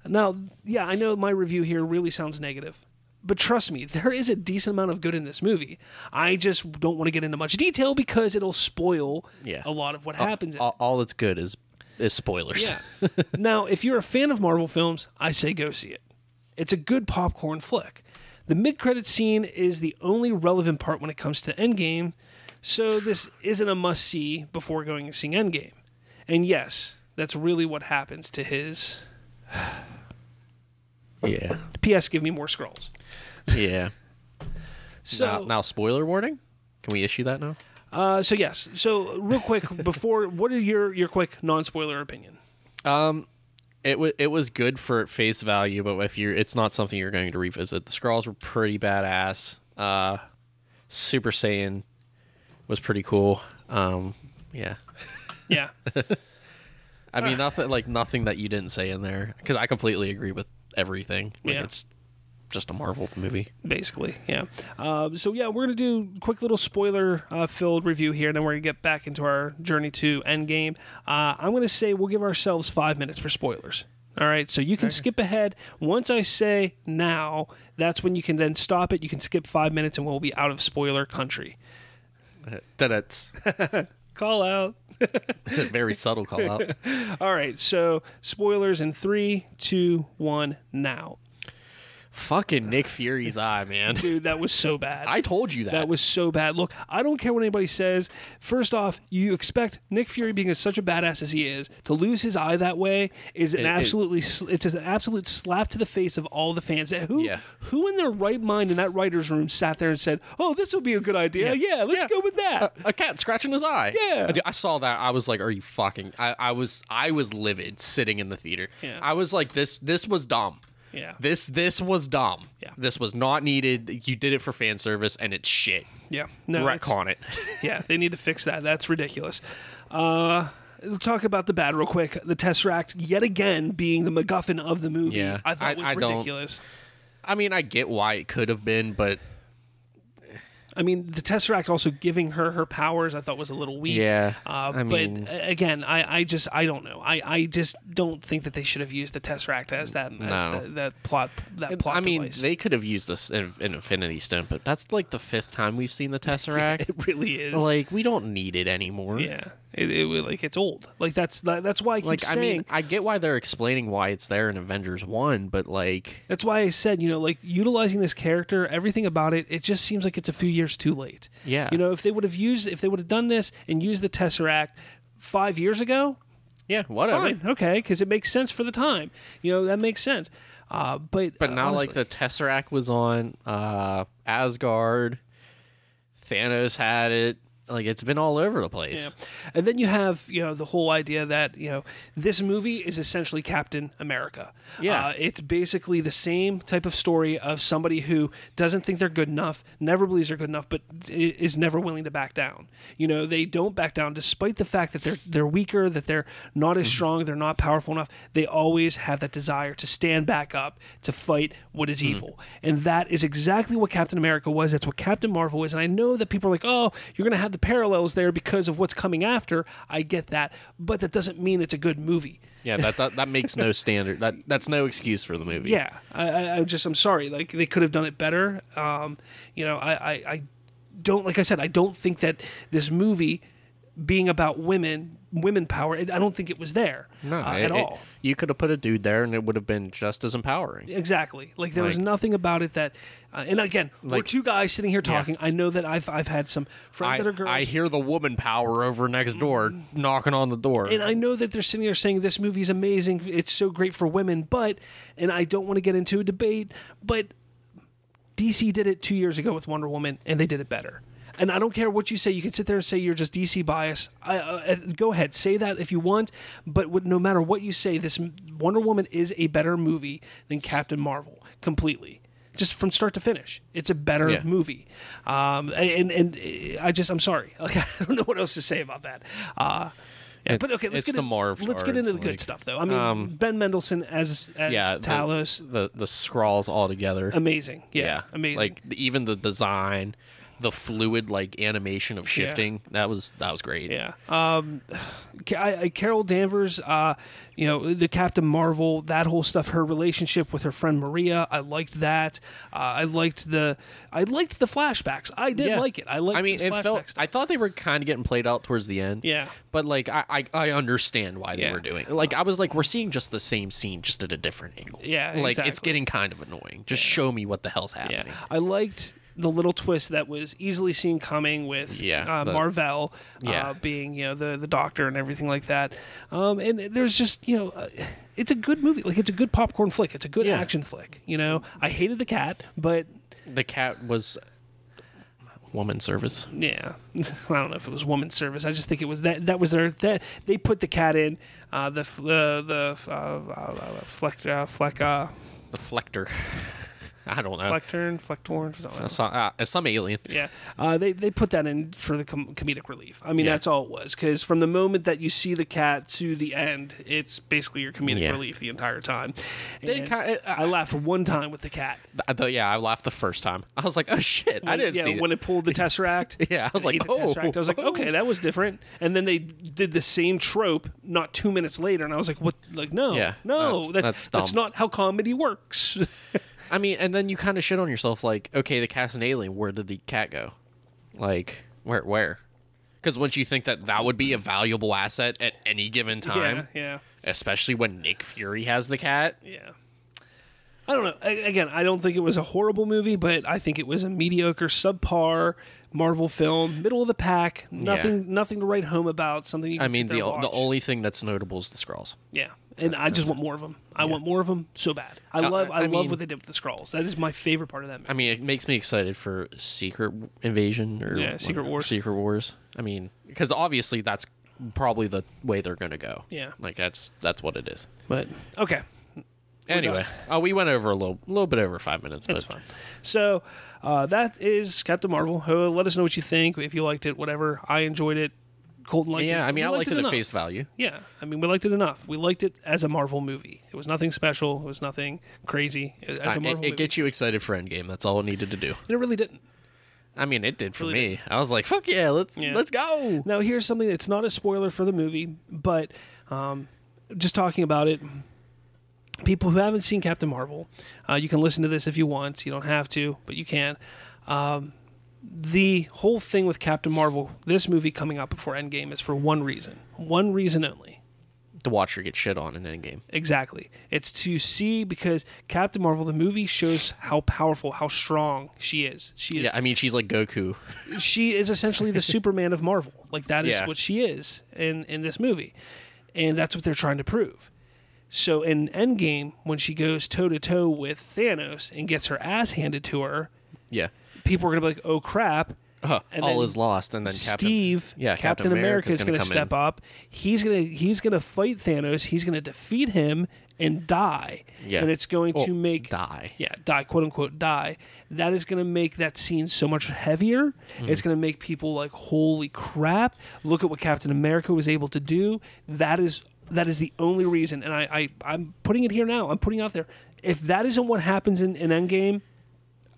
Now, yeah, I know my review here really sounds negative, but trust me, there is a decent amount of good in this movie. I just don't want to get into much detail because it'll spoil Yeah. a lot of what happens. all, all that's good is is spoilers. Yeah. [LAUGHS] now, if you're a fan of Marvel films, I say go see it. It's a good popcorn flick. The mid-credit scene is the only relevant part when it comes to Endgame, so this isn't a must-see before going and seeing Endgame. And yes, that's really what happens to his. [SIGHS] yeah, P.S. Give me more Skrulls. yeah. [LAUGHS] So now, now, spoiler warning. Can we issue that now? Uh, so yes. So real quick [LAUGHS] before, what are your your quick non-spoiler opinion? Um, It was it was good for face value, but if you're, it's not something you're going to revisit. The Skrulls were pretty badass. Uh, Super Saiyan was pretty cool. Um, yeah, Yeah. [LAUGHS] I mean nothing like nothing that you didn't say in there because I completely agree with everything. Like, Yeah. it's just a Marvel movie. basically yeah. Um, so yeah we're gonna do a quick little spoiler uh, filled review here and then we're gonna get back into our journey to endgame. Uh, i'm gonna say we'll give ourselves five minutes for spoilers. All right so you can skip ahead. Once i say now that's when you can then stop it. You can skip five minutes and we'll be out of spoiler country. [LAUGHS] That's [LAUGHS] call out. [LAUGHS] Very subtle call out. all right so spoilers in three two one now Fucking Nick Fury's eye, man. dude that was so bad I told you that. That was so bad. Look, I don't care what anybody says. First off, you expect Nick Fury, being as such a badass as he is, to lose his eye that way is an It- it- absolutely sl- it's an absolute slap to the face of all the fans. Who Yeah. who in their right mind in that writers' room sat there and said, "Oh, this will be a good idea. Yeah, let's Yeah. go with that." a cat scratching his eye. Yeah. I, I saw that. I was like, "Are you fucking?" I, I was I was livid sitting in the theater. Yeah. I was like, "This this was dumb. Yeah, This this was dumb. Yeah. This was not needed. You did it for fan service, and it's shit. yeah. No, Retcon it. [LAUGHS] yeah, they need to fix that. That's ridiculous. Uh, we'll talk about the bad real quick. The Tesseract, yet again, being the MacGuffin of the movie, Yeah, I thought I- was I ridiculous. I mean, I get why it could have been, but I mean, the Tesseract also giving her her powers, I thought was a little weak. Yeah, Uh, I but mean- uh, again, I, I just I don't know. I, I just don't think that they should have used the Tesseract as that as No. the, that plot that plot I mean, device. they could have used this in, in Infinity Stone, but that's like the fifth time we've seen the [LAUGHS] Tesseract. it really is. like, we don't need it anymore. yeah, it, it like it's old. Like that's that, that's why I keep Like, I saying. mean, I get why they're explaining why it's there in Avengers One, but like, that's why I said, you know, like utilizing this character, everything about it, it just seems like it's a few years too late. Yeah. You know, if they would have used, if they would have done this and used the Tesseract five years ago, yeah, whatever. fine, okay, because it makes sense for the time. You know, that makes sense. Uh, but But uh, now, like the Tesseract was on uh, Asgard, Thanos had it. Like it's been all over the place. Yeah. And then you have, you know, the whole idea that, you know, this movie is essentially Captain America. Yeah. Uh, it's basically the same type of story of somebody who doesn't think they're good enough, never believes they're good enough, but is never willing to back down. You know, they don't back down despite the fact that they're they're weaker, that they're not Mm-hmm. as strong, they're not powerful enough. They always have that desire to stand back up to fight what is Mm-hmm. evil. And that is exactly what Captain America was. That's what Captain Marvel is. And I know that people are like, "Oh, you're going to have the parallels there because of what's coming after." I get that, but that doesn't mean it's a good movie. Yeah, that, that that makes no [LAUGHS] standard. That that's no excuse for the movie. Yeah, I, I, I'm just I'm sorry. Like they could have done it better. Um, you know, I, I, I don't like I said. I don't think that this movie being about women, women power. I don't think it was there no, uh, it- at it- all. you could have put a dude there, and it would have been just as empowering. Exactly. Like there was nothing about it that. Uh, and again, we're two guys sitting here talking. I know that I've I've had some friends I, that are girls. I hear the woman power over next door knocking on the door. and I know that they're sitting there saying this movie is amazing. It's so great for women, but and I don't want to get into a debate, but DC did it two years ago with Wonder Woman, and they did it better. And I don't care what you say. You can sit there and say you're just DC bias. I, uh, go ahead, say that if you want. But what, no matter what you say, this Wonder Woman is a better movie than Captain Marvel, completely. Just from start to finish, it's a better Yeah. movie. Um, and and uh, I just I'm sorry, [LAUGHS] like I don't know what else to say about that. Uh, yeah, but okay, let's it's get the in- Marv Let's get into the starts, good stuff, though. I mean, Ben Mendelsohn as as yeah, Talos, the, the the Skrulls all together. amazing. Yeah, yeah, amazing. Like even the design, the fluid like animation of shifting. That was that was great. Yeah. Um, I, I, Carol Danvers, uh, you know, the Captain Marvel, that whole stuff, her relationship with her friend Maria, I liked that. Uh, I liked the, I liked the flashbacks. I did Yeah. like it. I liked. I mean, it felt. stuff. I thought they were kind of getting played out towards the end. Yeah. But like, I I, I understand why they Yeah. were doing. it. Like, I was like, we're seeing just the same scene, just at a different angle. Yeah, Like, it's getting kind of annoying. Just show me what the hell's Yeah, happening. I liked the little twist that was easily seen coming with Yeah, uh, the- Marvel Yeah. uh, being you know the the doctor and everything like that. Um, and there's just you know. Uh, it's a good movie. Like it's a good popcorn flick. It's a good Yeah. action flick. You know, I hated the cat, but The cat was woman service. Yeah, [LAUGHS] I don't know if it was woman's service. I just think it was that that was their that they put the cat in uh, the the the uh, uh, uh, fleck uh, fleck uh, The flector. [LAUGHS] I don't know. flecturn flectorn something. Some, uh, some alien. Yeah, uh, they they put that in for the com- comedic relief. I mean, Yeah. that's all it was. Because from the moment that you see the cat to the end, it's basically your comedic Yeah. relief the entire time. They And ki- uh, I laughed one time with the cat. I yeah, I laughed the first time. I was like, oh shit, I When- didn't yeah, see when it. it pulled the [LAUGHS] tesseract. Yeah, I was like, oh, Tesseract. I was like, oh. okay, that was different. And then they did the same trope not two minutes later, and I was like, what? Like, no, Yeah, no, that's- that's that's that's, not how comedy works. [LAUGHS] I mean, and then you kind of shit on yourself, like, okay, the cat's an alien. Where did the cat go? Like, where, where? Because once you think that that would be a valuable asset at any given time, yeah, yeah, especially when Nick Fury has the cat, yeah. I don't know. A- Again, I don't think it was a horrible movie, but I think it was a mediocre, subpar Marvel film, middle of the pack. Nothing, nothing to write home about. Something you can I mean, the the only thing that's notable is the Skrulls. yeah. And I just want more of them. I want more of them so bad. I Uh, love, I, I love mean- what they did with the Skrulls. That is my favorite part of that movie. I mean, it makes me excited for Secret Invasion or Yeah, Secret Wars. Secret Wars. I mean, because obviously that's probably the way they're going to go. Yeah. like that's that's what it is. But okay, Anyway, uh, we went over a little, little bit over five minutes, That's fine. So uh, that is Captain Marvel. Uh, let us know what you think. If you liked it, whatever. I enjoyed it. Colton liked it. yeah, I mean, I liked it, at enough. face value. Yeah, I mean, we liked it enough. We liked it as a Marvel movie. It was nothing special. It was nothing crazy. As a it, Marvel it movie, gets you excited for Endgame. That's all it needed to do. and it really didn't. I mean, it did for Really me. I was like, "Fuck yeah, let's Yeah. let's go." Now, here's something that's not a spoiler for the movie, but um, just talking about it. People who haven't seen Captain Marvel, uh, you can listen to this if you want. You don't have to, but you can. Um, the whole thing with Captain Marvel, this movie coming out before Endgame, is for one reason. One reason only. To watch her get shit on in Endgame. Exactly. It's to see because Captain Marvel, the movie shows how powerful, how strong she is. She is Yeah, I mean, she's like Goku. [LAUGHS] she is essentially the Superman of Marvel. Like that is Yeah. what she is in in this movie, and that's what they're trying to prove. So in Endgame, when she goes toe to toe with Thanos and gets her ass handed to her, Yeah, people are gonna be like, "Oh crap!" uh, And all is lost, and then Captain, Steve, yeah, Captain, America is gonna going to step in. up. He's gonna he's gonna fight Thanos. He's going to defeat him and die. Yeah. and it's going Oh, to make die. Yeah, die, quote unquote, die. That is going to make that scene so much heavier. Hmm. It's going to make people like, holy crap! Look at what Captain America was able to do. That is that is the only reason. And I, I I'm putting it here now. I'm putting it out there. If that isn't what happens in, in Endgame,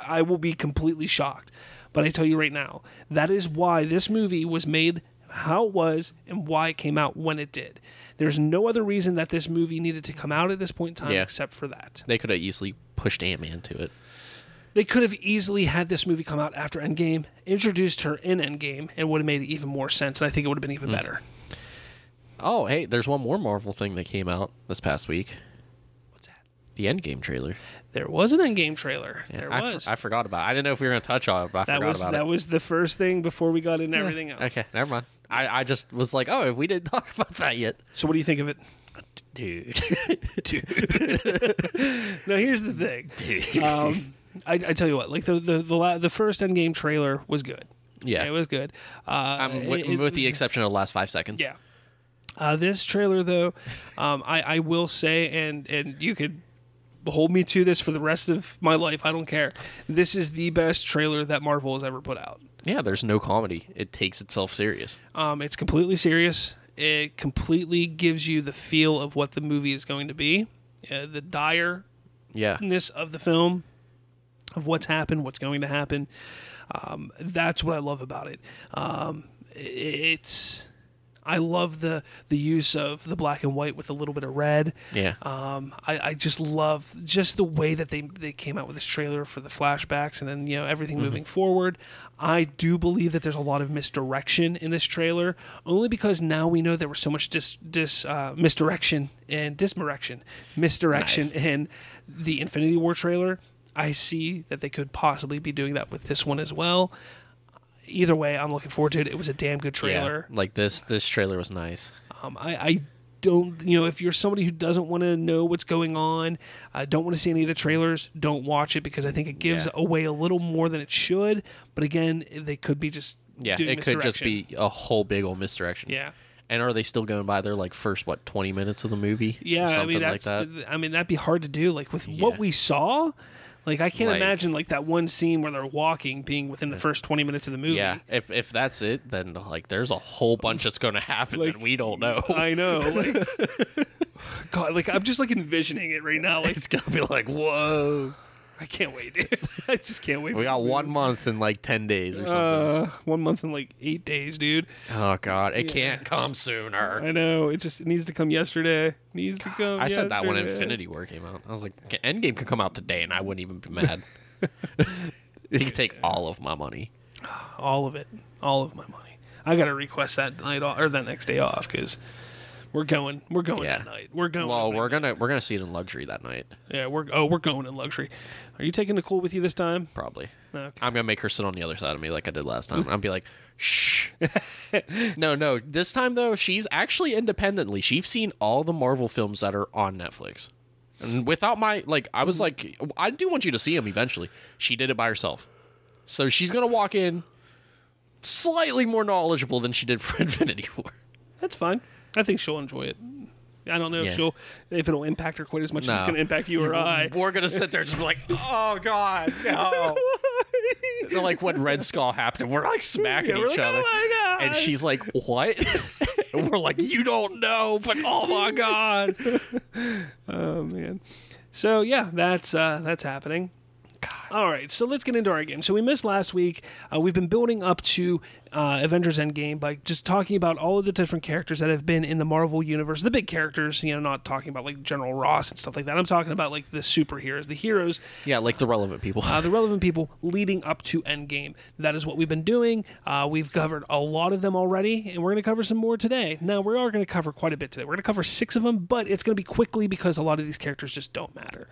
I will be completely shocked. But I tell you right now, that is why this movie was made how it was and why it came out when it did. There's no other reason that this movie needed to come out at this point in time Yeah. except for that. They could have easily pushed Ant Man to it. They could have easily had this movie come out after Endgame, introduced her in Endgame, and would have made it even more sense. And I think it would have been even hmm. better. Oh, hey, there's one more Marvel thing that came out this past week. What's that? The Endgame trailer. There was an Endgame trailer. Yeah, there I, was. I forgot about. it. I didn't know if we were going to touch on it, but I that forgot was about that it. That was the first thing before we got into everything else. Okay, never mind. I, I just was like, oh, if we didn't [LAUGHS] talk about that yet, So what do you think of it? dude, [LAUGHS] Dude. [LAUGHS] Now here's the thing. dude. um, I, I tell you what, like the the the, la- the first Endgame trailer was good. yeah, it was good. Uh, with, it- it with the exception of the last five seconds. yeah. Uh, this trailer, though, um, I I will say, and and you could hold me to this for the rest of my life. I don't care. This is the best trailer that Marvel has ever put out. yeah. There's no comedy. It takes itself serious. Um, it's completely serious. It completely gives you the feel of what the movie is going to be, uh, the direness Yeah, of the film, of what's happened, what's going to happen. Um, that's what I love about it. Um, it's I love the the use of the black and white with a little bit of red. Yeah. Um, I, I just love just the way that they they came out with this trailer for the flashbacks and then you know everything moving forward. I do believe that there's a lot of misdirection in this trailer, only because now we know there was so much dis, dis uh, misdirection and disdirection, misdirection Nice. in the Infinity War trailer. I see that they could possibly be doing that with this one as well. Either way, I'm looking forward to it. It was a damn good trailer. Yeah, like this this trailer was nice. Um, I, I don't, you know, if you're somebody who doesn't want to know what's going on, uh, don't want to see any of the trailers, don't watch it because I think it gives Yeah. away a little more than it should. But again, they could be just Yeah, it could just be a whole big old misdirection. yeah. And are they still going by their like first what twenty minutes of the movie? Yeah, I something mean like that's that. I mean that'd be hard to do. Like with what we saw, like I can't Like- imagine like that one scene where they're walking being within the first twenty minutes of the movie. Yeah, if if that's it, then like there's a whole bunch that's going to happen Like- that we don't know. [LAUGHS] I know. Like, [LAUGHS] God, like I'm just like envisioning it right now. Like it's gonna be like, whoa, [LAUGHS] I can't wait, dude. [LAUGHS] I just can't wait. we got this one movie. month in like ten days or something. Uh, one month in like eight days, dude. oh god, it can't come sooner. I know. It just it needs to come yesterday. Needs to come. I said that when yesterday. Infinity War came out. I was like, Endgame could come out today, and I wouldn't even be mad. [LAUGHS] he could take all of my money. All of it. All of my money. I got to request that night off, or that next day off because we're going. We're going Yeah. that night. We're going. Well, we're gonna we're gonna see it in luxury that night, Yeah, we're oh we're going in luxury. Are you taking Nicole with you this time? probably. Okay. I'm gonna make her sit on the other side of me like I did last time. I'll be like, shh. [LAUGHS] no, no. This time though, she's actually independently. She's seen all the Marvel films that are on Netflix, and without my like, I was like, I do want you to see them eventually. She did it by herself, so she's gonna walk in slightly more knowledgeable than she did for [LAUGHS] Infinity War. That's fine. I think she'll enjoy it. I don't know if she'll if it'll impact her quite as much as it's going to impact you or I. We're gonna sit there and just be like, [LAUGHS] oh god, no. They're like when Red Skull happened, we're like smacking Yeah, we're each like, other. "Oh my God." And she's like, What? [LAUGHS] and we're like, You don't know, but oh my god. [LAUGHS] Oh man. So yeah, that's uh, that's happening. All right, so let's get into our game. So we missed last week. Uh, we've been building up to uh, Avengers Endgame by just talking about all of the different characters that have been in the Marvel universe, the big characters. You know, not talking about like General Ross and stuff like that. I'm talking about like the superheroes, the heroes, Yeah, like the relevant people. uh, the relevant people leading up to Endgame. That is what we've been doing. Uh, we've covered a lot of them already, and we're going to cover some more today. Now, we are going to cover quite a bit today. We're going to cover six of them, but it's going to be quickly because a lot of these characters just don't matter.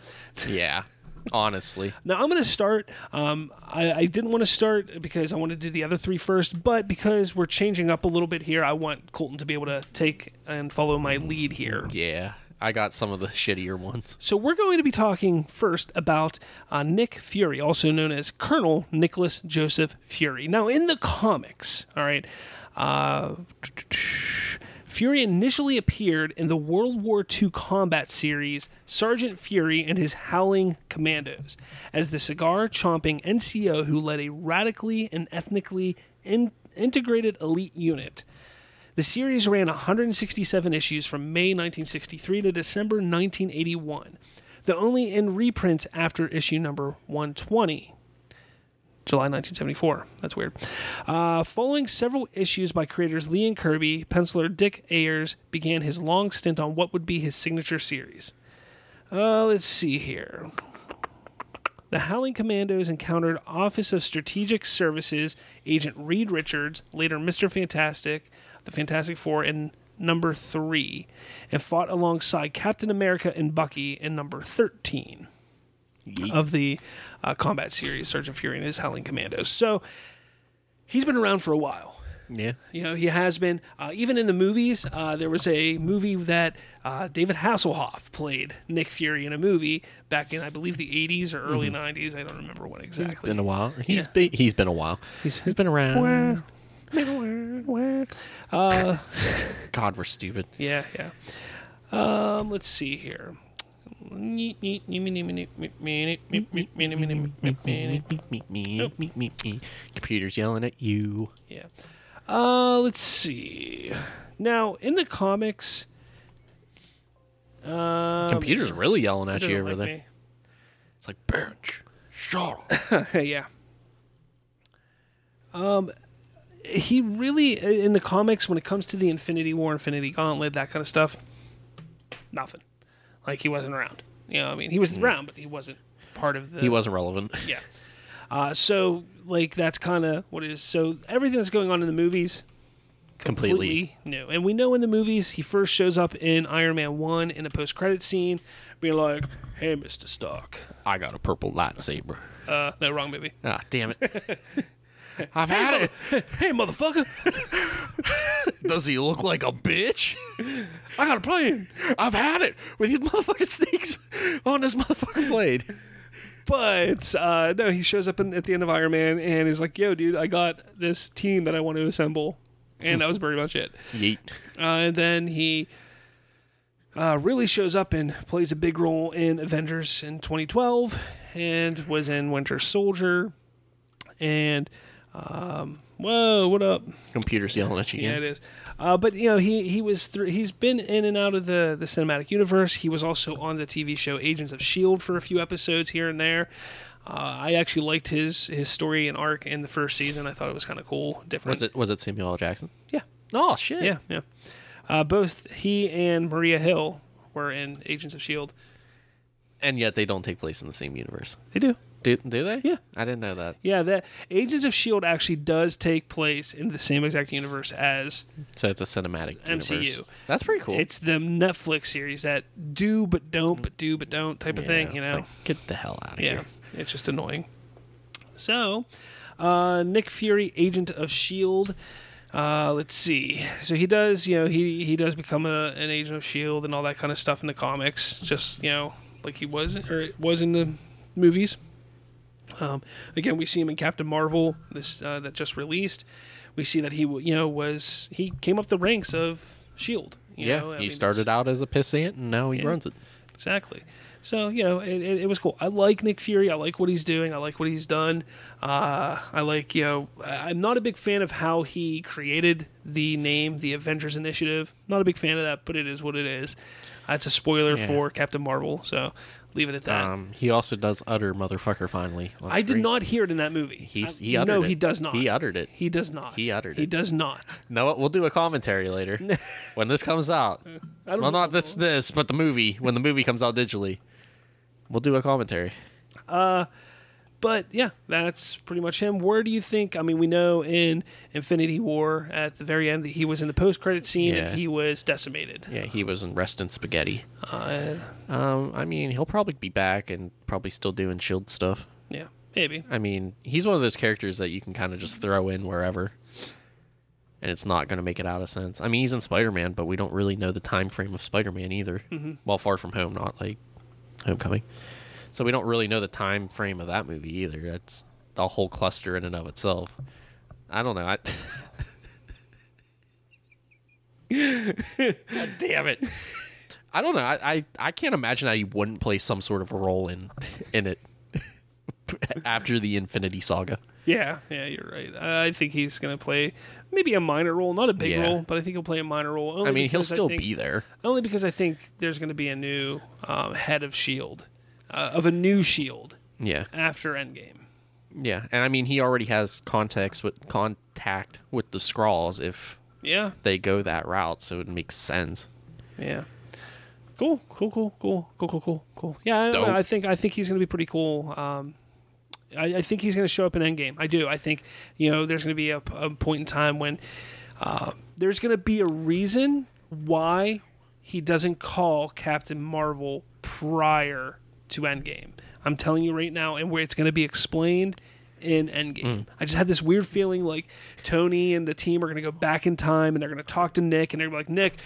yeah. [LAUGHS] Honestly. Now, I'm going to start. Um, I, I didn't want to start because I wanted to do the other three first, but because we're changing up a little bit here, I want Colton to be able to take and follow my lead here. Yeah. I got some of the shittier ones. So we're going to be talking first about uh, Nick Fury, also known as Colonel Nicholas Joseph Fury. Now, in the comics, all right, uh, Fury initially appeared in the World War II combat series Sergeant Fury and his Howling Commandos as the cigar chomping NCO who led a radically and ethnically in- integrated elite unit. The series ran 167 issues from May 1963 to December 1981, the only in reprints after issue number 120. July 1974. That's weird. Uh, following several issues by creators Lee and Kirby, penciler Dick Ayers began his long stint on what would be his signature series. Uh, let's see here. The Howling Commandos encountered Office of Strategic Services agent Reed Richards, later Mr. Fantastic, the Fantastic Four, in number three, and fought alongside Captain America and Bucky in number 13 of the uh, combat series, Sergeant Fury and his Howling Commandos. So he's been around for a while. Yeah. You know, he has been. Uh, even in the movies, uh, there was a movie that uh, David Hasselhoff played Nick Fury in a movie back in, I believe, the 80s or early 90s. I don't remember when exactly. Been a while. He's Yeah. been he's been a while. He's- he's been around. Uh, [LAUGHS] God, we're stupid. yeah, yeah. Um, let's see here. Computer's yelling at you. Yeah. Uh, let's see. Now, in the comics, um, Computer's really yelling at you over like there. It's like, bitch, shut up. me. [LAUGHS] yeah. he really in the comics when it comes to the Infinity War, Infinity Gauntlet, that kind of stuff, nothing. Like he wasn't around. You know, I mean, he was around, but he wasn't part of the. He wasn't relevant. [LAUGHS] Yeah. Uh, so like that's kind of what it is. So everything that's going on in the movies Completely. new, and we know in the movies he first shows up in Iron Man one in a post credit scene, being like, "Hey, Mister Stark." I got a purple lightsaber. Uh, no, wrong movie. Ah, damn it. [LAUGHS] [LAUGHS] I've had it. Hey, motherfucker! [LAUGHS] Does he look like a bitch? [LAUGHS] I got a plan. I've had it with these motherfucking snakes on this motherfucking blade. But uh, no, he shows up in, at the end of Iron Man and he's like, "Yo, dude, I got this team that I want to assemble," and that was pretty much it. Yeet. Uh, and then he uh, really shows up and plays a big role in Avengers in 2012, and was in Winter Soldier. And um, whoa, what up? Computer's yelling at you Again. Yeah, it is. Uh, but you know, he he was through. He's been in and out of the the cinematic universe. He was also on the TV show Agents of Shield for a few episodes here and there. Uh, I actually liked his his story and arc in the first season. I thought it was kind of cool, different. Was it was it Samuel L. Jackson? Yeah, Oh shit. yeah, yeah. Uh, both he and Maria Hill were in Agents of Shield. And yet they don't take place in the same universe. They do. Do, do they? Yeah. I didn't know that. Yeah, that Agents of Shield actually does take place in the same exact universe as So it's a cinematic MCU. universe. That's pretty cool. it's the Netflix series that do but don't but do but don't type of thing. You know. like, get the hell out of Yeah, here. it's just annoying. So, uh, Nick Fury, agent of Shield. Uh, let's see. So he does, you know, he he does become a, an agent of Shield and all that kind of stuff in the comics. Just you know, like he was or was in the movies. Um, again, we see him in Captain Marvel, this uh, that just released. We see that he, you know, was he came up the ranks of Shield. You Yeah, know? I he mean, started out as a pissant and now he Yeah. runs it. Exactly. So you know, it, it, it was cool. I like Nick Fury. I like what he's doing. I like what he's done. Uh, I like you know. I'm not a big fan of how he created the name, the Avengers Initiative. Not a big fan of that, but it is what it is. That's a spoiler Yeah. for Captain Marvel. So leave it at that. Um, he also does utter motherfucker finally. I did not hear it in that movie. He's- he uttered no, it. he does not. He uttered it. He does not. He uttered it. He does not. [LAUGHS] No, we'll do a commentary later [LAUGHS] when this comes out. Well, not this, this, but the movie when the movie comes out digitally. We'll do a commentary. But yeah, that's pretty much him. Where do you think? I mean, we know in Infinity War at the very end that he was in the post-credit scene Yeah. and he was decimated. Yeah, he was in Rest in Spaghetti. Uh, Um, I mean, he'll probably be back and probably still doing Shield stuff. yeah, maybe. I mean, he's one of those characters that you can kind of just throw in wherever, and it's not going to make it out of sense. I mean, he's in Spider Man, but we don't really know the time frame of Spider Man either. Well, Far From Home, not like Homecoming. So we don't really know the time frame of that movie either. That's a whole cluster in and of itself. I don't know. I... [LAUGHS] God damn it! I don't know. I, I I can't imagine that he wouldn't play some sort of a role in [LAUGHS] in it [LAUGHS] after the Infinity Saga. Yeah, yeah, you're right. I think he's going to play maybe a minor role, not a big Yeah. role, but I think he'll play a minor role. I mean, he'll still think- be there. Only because I think there's going to be a new um, head of Shield, uh, of a new Shield Yeah, after Endgame. yeah, and I mean, he already has contacts with contact with the Skrulls if Yeah, they go that route, so it makes sense. yeah. Cool, cool, cool, cool, cool, cool, cool, cool. Yeah, I, Dope. I think I think he's going to be pretty cool. Um, I, I think he's going to show up in Endgame. I do. I think you know there's going to be a, a point in time when uh, there's going to be a reason why he doesn't call Captain Marvel prior to Endgame. I'm telling you right now, and where it's going to be explained in Endgame. Mm. I just had this weird feeling like Tony and the team are going to go back in time and they're going to talk to Nick and they're going to be like, Nick,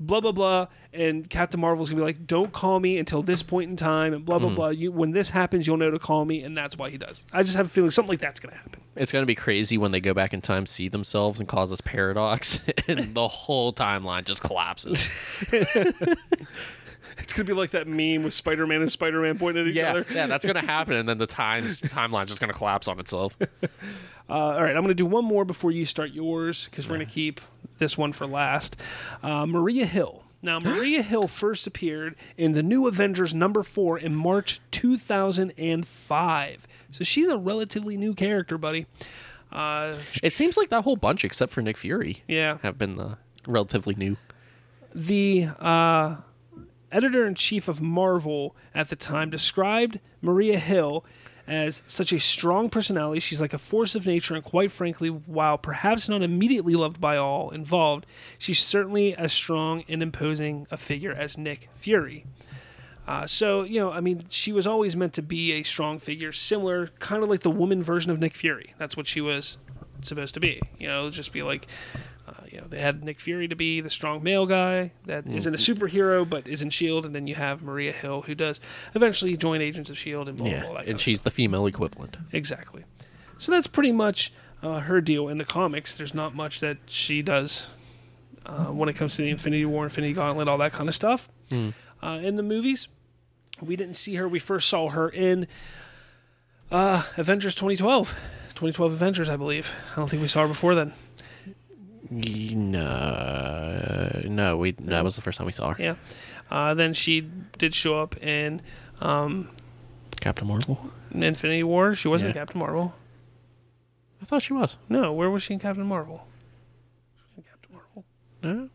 blah blah blah, and Captain Marvel's gonna be like, "Don't call me until this point in time," and blah blah mm. blah. You when this happens, you'll know to call me, and that's why he does. I just have a feeling something like that's gonna happen. It's gonna be crazy when they go back in time, see themselves, and cause this paradox, [LAUGHS] and the whole timeline just collapses. [LAUGHS] It's gonna be like that meme with Spider Man and Spider Man pointing at each yeah, other. yeah, that's gonna [LAUGHS] happen, and then the times timeline's just gonna collapse on itself. [LAUGHS] Uh, all right, I'm going to do one more before you start yours because we're going to keep this one for last. Uh, Maria Hill. Now, [GASPS] Maria Hill first appeared in the New Avengers number four in March 2005. So she's a relatively new character, buddy. Uh, It seems like that whole bunch, except for Nick Fury, yeah. have been uh, relatively new. The uh, editor in chief of Marvel at the time described Maria Hill as such a strong personality. She's like a force of nature, and quite frankly, while perhaps not immediately loved by all involved, she's certainly as strong and imposing a figure as Nick Fury. Uh, so, you know, I mean, she was always meant to be a strong figure, similar, kind of like the woman version of Nick Fury. That's what she was supposed to be. You know, just be like, uh, you know, they had Nick Fury to be the strong male guy that not a superhero but is in Shield, and then you have Maria Hill who does eventually join Agents of Shield and blah blah. Yeah, blah kind and she's the female equivalent. exactly. So that's pretty much uh, her deal in the comics. There's not much that she does uh, when it comes to the Infinity War, Infinity Gauntlet, all that kind of stuff. Uh, in the movies, we didn't see her. We first saw her in uh, Avengers 2012. 2012 Avengers, I believe. I don't think we saw her before then. No, no, we that was the first time we saw her. Yeah. Uh, then she did show up in Captain Marvel. Infinity War. She wasn't Yeah. Captain Marvel. I thought she was. No, where was she in Captain Marvel? She was in Captain Marvel. No,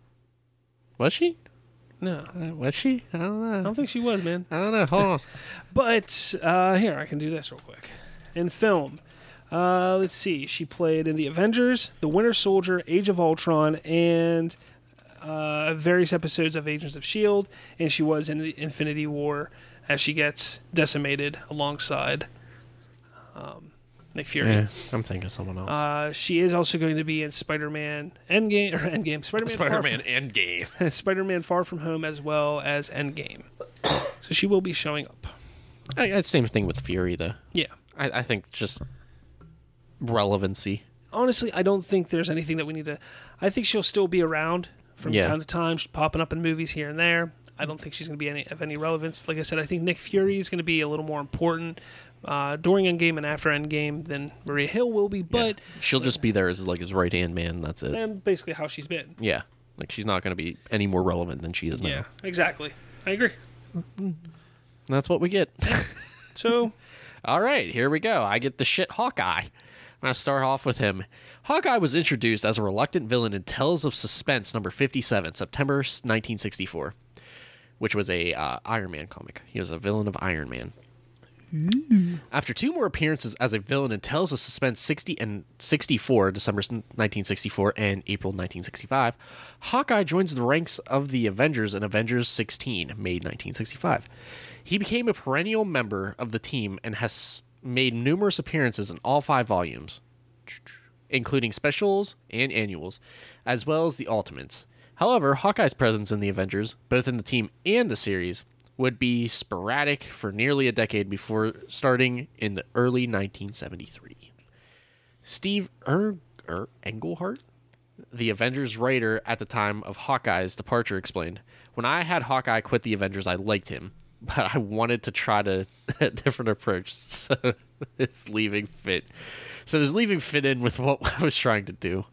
was she? No, Uh, was she? I don't know. I know. don't think she was, man. I don't know. Hold on. [LAUGHS] But uh, here, I can do this real quick. In film, uh, let's see. She played in the Avengers, The Winter Soldier, Age of Ultron, and uh, various episodes of Agents of Shield. And she was in the Infinity War as she gets decimated alongside um, Nick Fury. yeah, I'm thinking of someone else. Uh, she is also going to be in Spider-Man Endgame or Endgame Spider-Man Spider-Man Endgame. Far, [LAUGHS] Spider-Man Far From Home as well as Endgame. so she will be showing up. I, I- same thing with Fury, though. Yeah. I, I think just relevancy. Honestly, I don't think there's anything that we need to. I think she'll still be around from Yeah. time to time, she's popping up in movies here and there. I don't think she's going to be any of any relevance. Like I said, I think Nick Fury is going to be a little more important uh, during Endgame and after Endgame than Maria Hill will be. But She'll just be there as like his right hand man. That's it. and basically how she's been. Yeah, like she's not going to be any more relevant than she is now. Yeah, exactly. I agree. That's what we get. [LAUGHS] So All right, here we go. I get the shit Hawkeye. To start off with him. Hawkeye was introduced as a reluctant villain in Tales of Suspense number 57, September 1964, which was a uh, Iron Man comic. He was a villain of Iron Man. After two more appearances as a villain in Tales of Suspense 60 and 64, December 1964 and April 1965, Hawkeye joins the ranks of the Avengers in Avengers 16, May 1965. He became a perennial member of the team and has made numerous appearances in all five volumes, including specials and annuals, as well as the Ultimates. However, Hawkeye's presence in the Avengers, both in the team and the series, would be sporadic for nearly a decade before starting in the early 1973. Steve er- er- Englehart, the Avengers writer at the time of Hawkeye's departure, explained, "When I had Hawkeye quit the Avengers, I liked him, but I wanted to try to [LAUGHS] a different approach, so [LAUGHS] it's leaving fit. So his leaving fit in with what [LAUGHS] I was trying to do.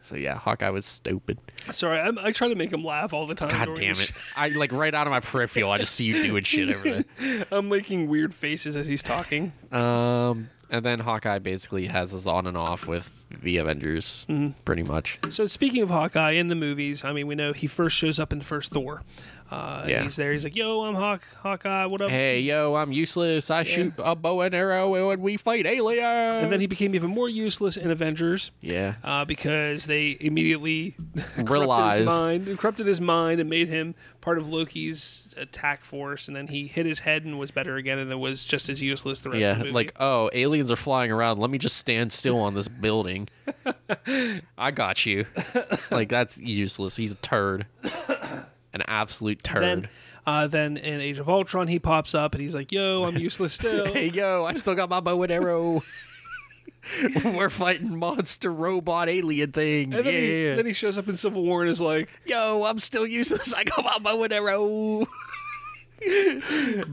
So yeah, Hawkeye was stupid. sorry, I'm, I try to make him laugh all the time. God damn it! I like right out of my peripheral. I just see you doing shit over I'm making weird faces as he's talking. Um, and then Hawkeye basically has his on and off with the Avengers, pretty much. So speaking of Hawkeye in the movies, I mean, we know he first shows up in the first Thor. Uh, Yeah. He's there. He's like, "Yo, I'm Hawk Hawkeye. What up?" Hey, yo, I'm useless. I shoot a bow and arrow and we fight aliens. And then he became even more useless in Avengers yeah, uh, because they immediately [LAUGHS] corrupted Realized. his [LAUGHS] mind, corrupted his mind, and made him part of Loki's attack force. And then he hit his head and was better again, and then was just as useless the rest of yeah. the movie. Like, oh, aliens are flying around. Let me just stand still on this building. [LAUGHS] I got you. like that's useless. He's a turd. [COUGHS] An absolute turd. then, uh, then in Age of Ultron, he pops up and he's like, "Yo, I'm [LAUGHS] useless still." Hey yo, I still got my bow and arrow. [LAUGHS] We're fighting monster robot alien things. And then, yeah. he, then he shows up in Civil War and is like, yo, I'm still useless. [LAUGHS] I got my bow and arrow.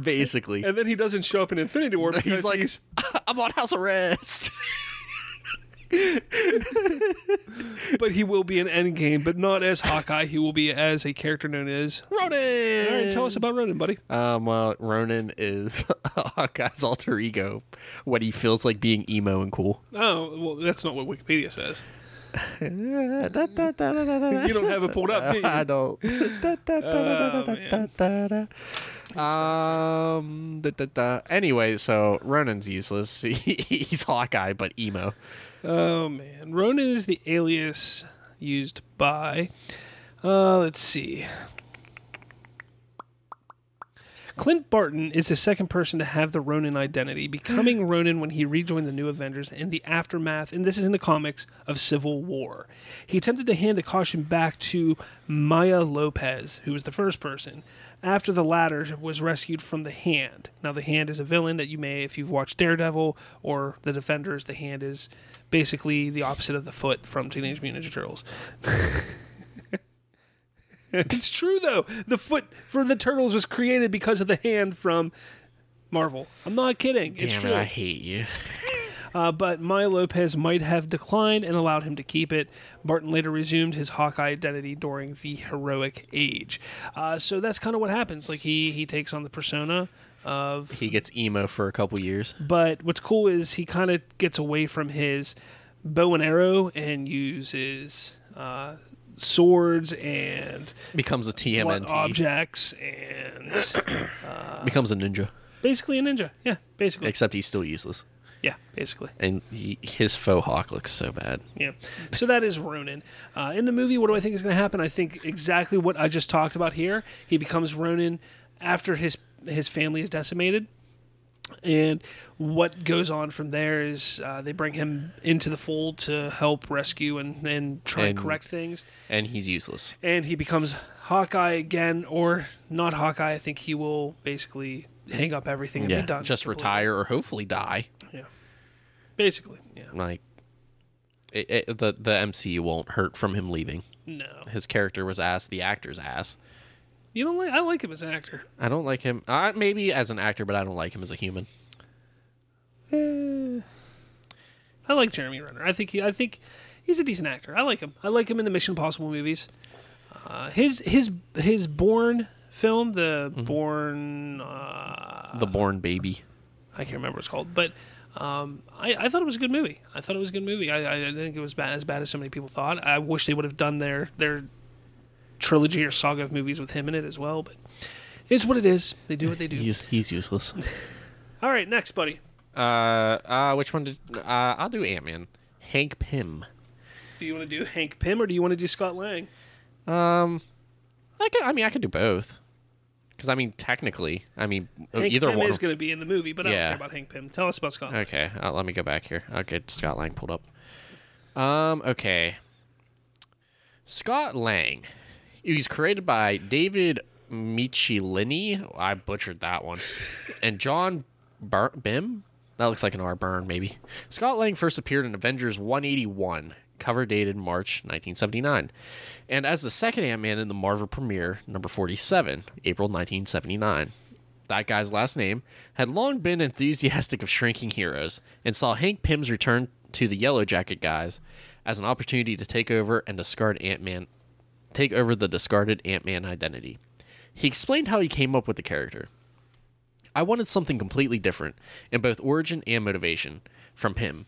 Basically. and then he doesn't show up in Infinity War because He's like, he's I'm on house arrest. [LAUGHS] but he will be in Endgame, but not as Hawkeye. He will be as a character known as. Ronin. All right, tell us about Ronin, buddy. Um, well, Ronin is [LAUGHS] Hawkeye's alter ego when he feels like being emo and cool. Oh, well, that's not what Wikipedia says. you [LAUGHS] You don't have it pulled up, do you? I don't. Oh, um. da, da, da. Anyway, so Ronin's useless. He's Hawkeye, but emo. Oh man, Ronin is the alias used by. Uh, let's see. Clint Barton is the second person to have the Ronin identity, becoming [GASPS] Ronin when he rejoined the New Avengers in the aftermath, and this is in the comics, of Civil War. He attempted to hand the caution back to Maya Lopez, who was the first person, after the latter was rescued from the Hand. Now, the Hand is a villain that you may, if you've watched Daredevil or The Defenders, the Hand is basically the opposite of the foot from Teenage Mutant Ninja Turtles. [LAUGHS] it's true though. The foot for the turtles was created because of the hand from Marvel. I'm not kidding. it's Damn true. it, I hate you. [LAUGHS] Uh, but Maya Lopez might have declined and allowed him to keep it. Barton later resumed his Hawkeye identity during the heroic age. Uh, so that's kind of what happens. Like he he takes on the persona of He gets emo for a couple years. but what's cool is he kind of gets away from his bow and arrow and uses uh, swords and Becomes a TMNT. objects and [COUGHS] Becomes a ninja. basically a ninja. Yeah, basically. Except he's still useless. Yeah, basically. And he, his faux hawk looks so bad. Yeah. So that is Ronin. Uh, in the movie, what do I think is going to happen? I think exactly what I just talked about here. He becomes Ronin after his his family is decimated. And what goes on from there is uh, they bring him into the fold to help rescue and, and try and And- correct things. And he's useless. And he becomes Hawkeye again, or not Hawkeye. I think he will basically hang up everything and Yeah. be done. Just completely. retire or hopefully die. Basically, yeah. Like, it, it, the, the MCU won't hurt from him leaving. No. His character was ass. The actor's ass. You don't like? I like him as an actor. I don't like him. Uh, maybe as an actor, but I don't like him as a human. I like Jeremy Renner. I think he, I think he's a decent actor. I like him. I like him in the Mission Impossible movies. Uh, his his his Bourne film, the Mm-hmm. Bourne, uh, The Bourne Baby. I can't remember what it's called, but um, I, I thought it was a good movie. I thought it was a good movie. I, I didn't think it was bad, as bad as so many people thought. I wish they would have done their their trilogy or saga of movies with him in it as well, but it's what it is. They do what they do. He's he's useless. [LAUGHS] [LAUGHS] All right, next, buddy. uh, uh, which one did? Uh, I'll do Ant Man. Hank Pym. Do you want to do Hank Pym or do you want to do Scott Lang? Um, I could. I mean, I could do both. Because I mean, technically, I mean, Hank either Pym one. is going to be in the movie, but I don't care about Hank Pym. Tell us about Scott. Lang. Okay, uh, let me go back here. I'll get Scott Lang pulled up. Um, okay. Scott Lang. He's created by David Michelinie. I butchered that one. [LAUGHS] and John Bur- Bim? That looks like an R burn, maybe. Scott Lang first appeared in Avengers 181, cover dated March 1979, and as the second Ant Man in the Marvel premiere, number 47, April 1979 that guy's last name, had long been enthusiastic of shrinking heroes and saw Hank Pym's return to the Yellow Jacket guys as an opportunity to take over and discard Ant-Man take over the discarded Ant-Man identity. He explained how he came up with the character. I wanted something completely different in both origin and motivation from Pym.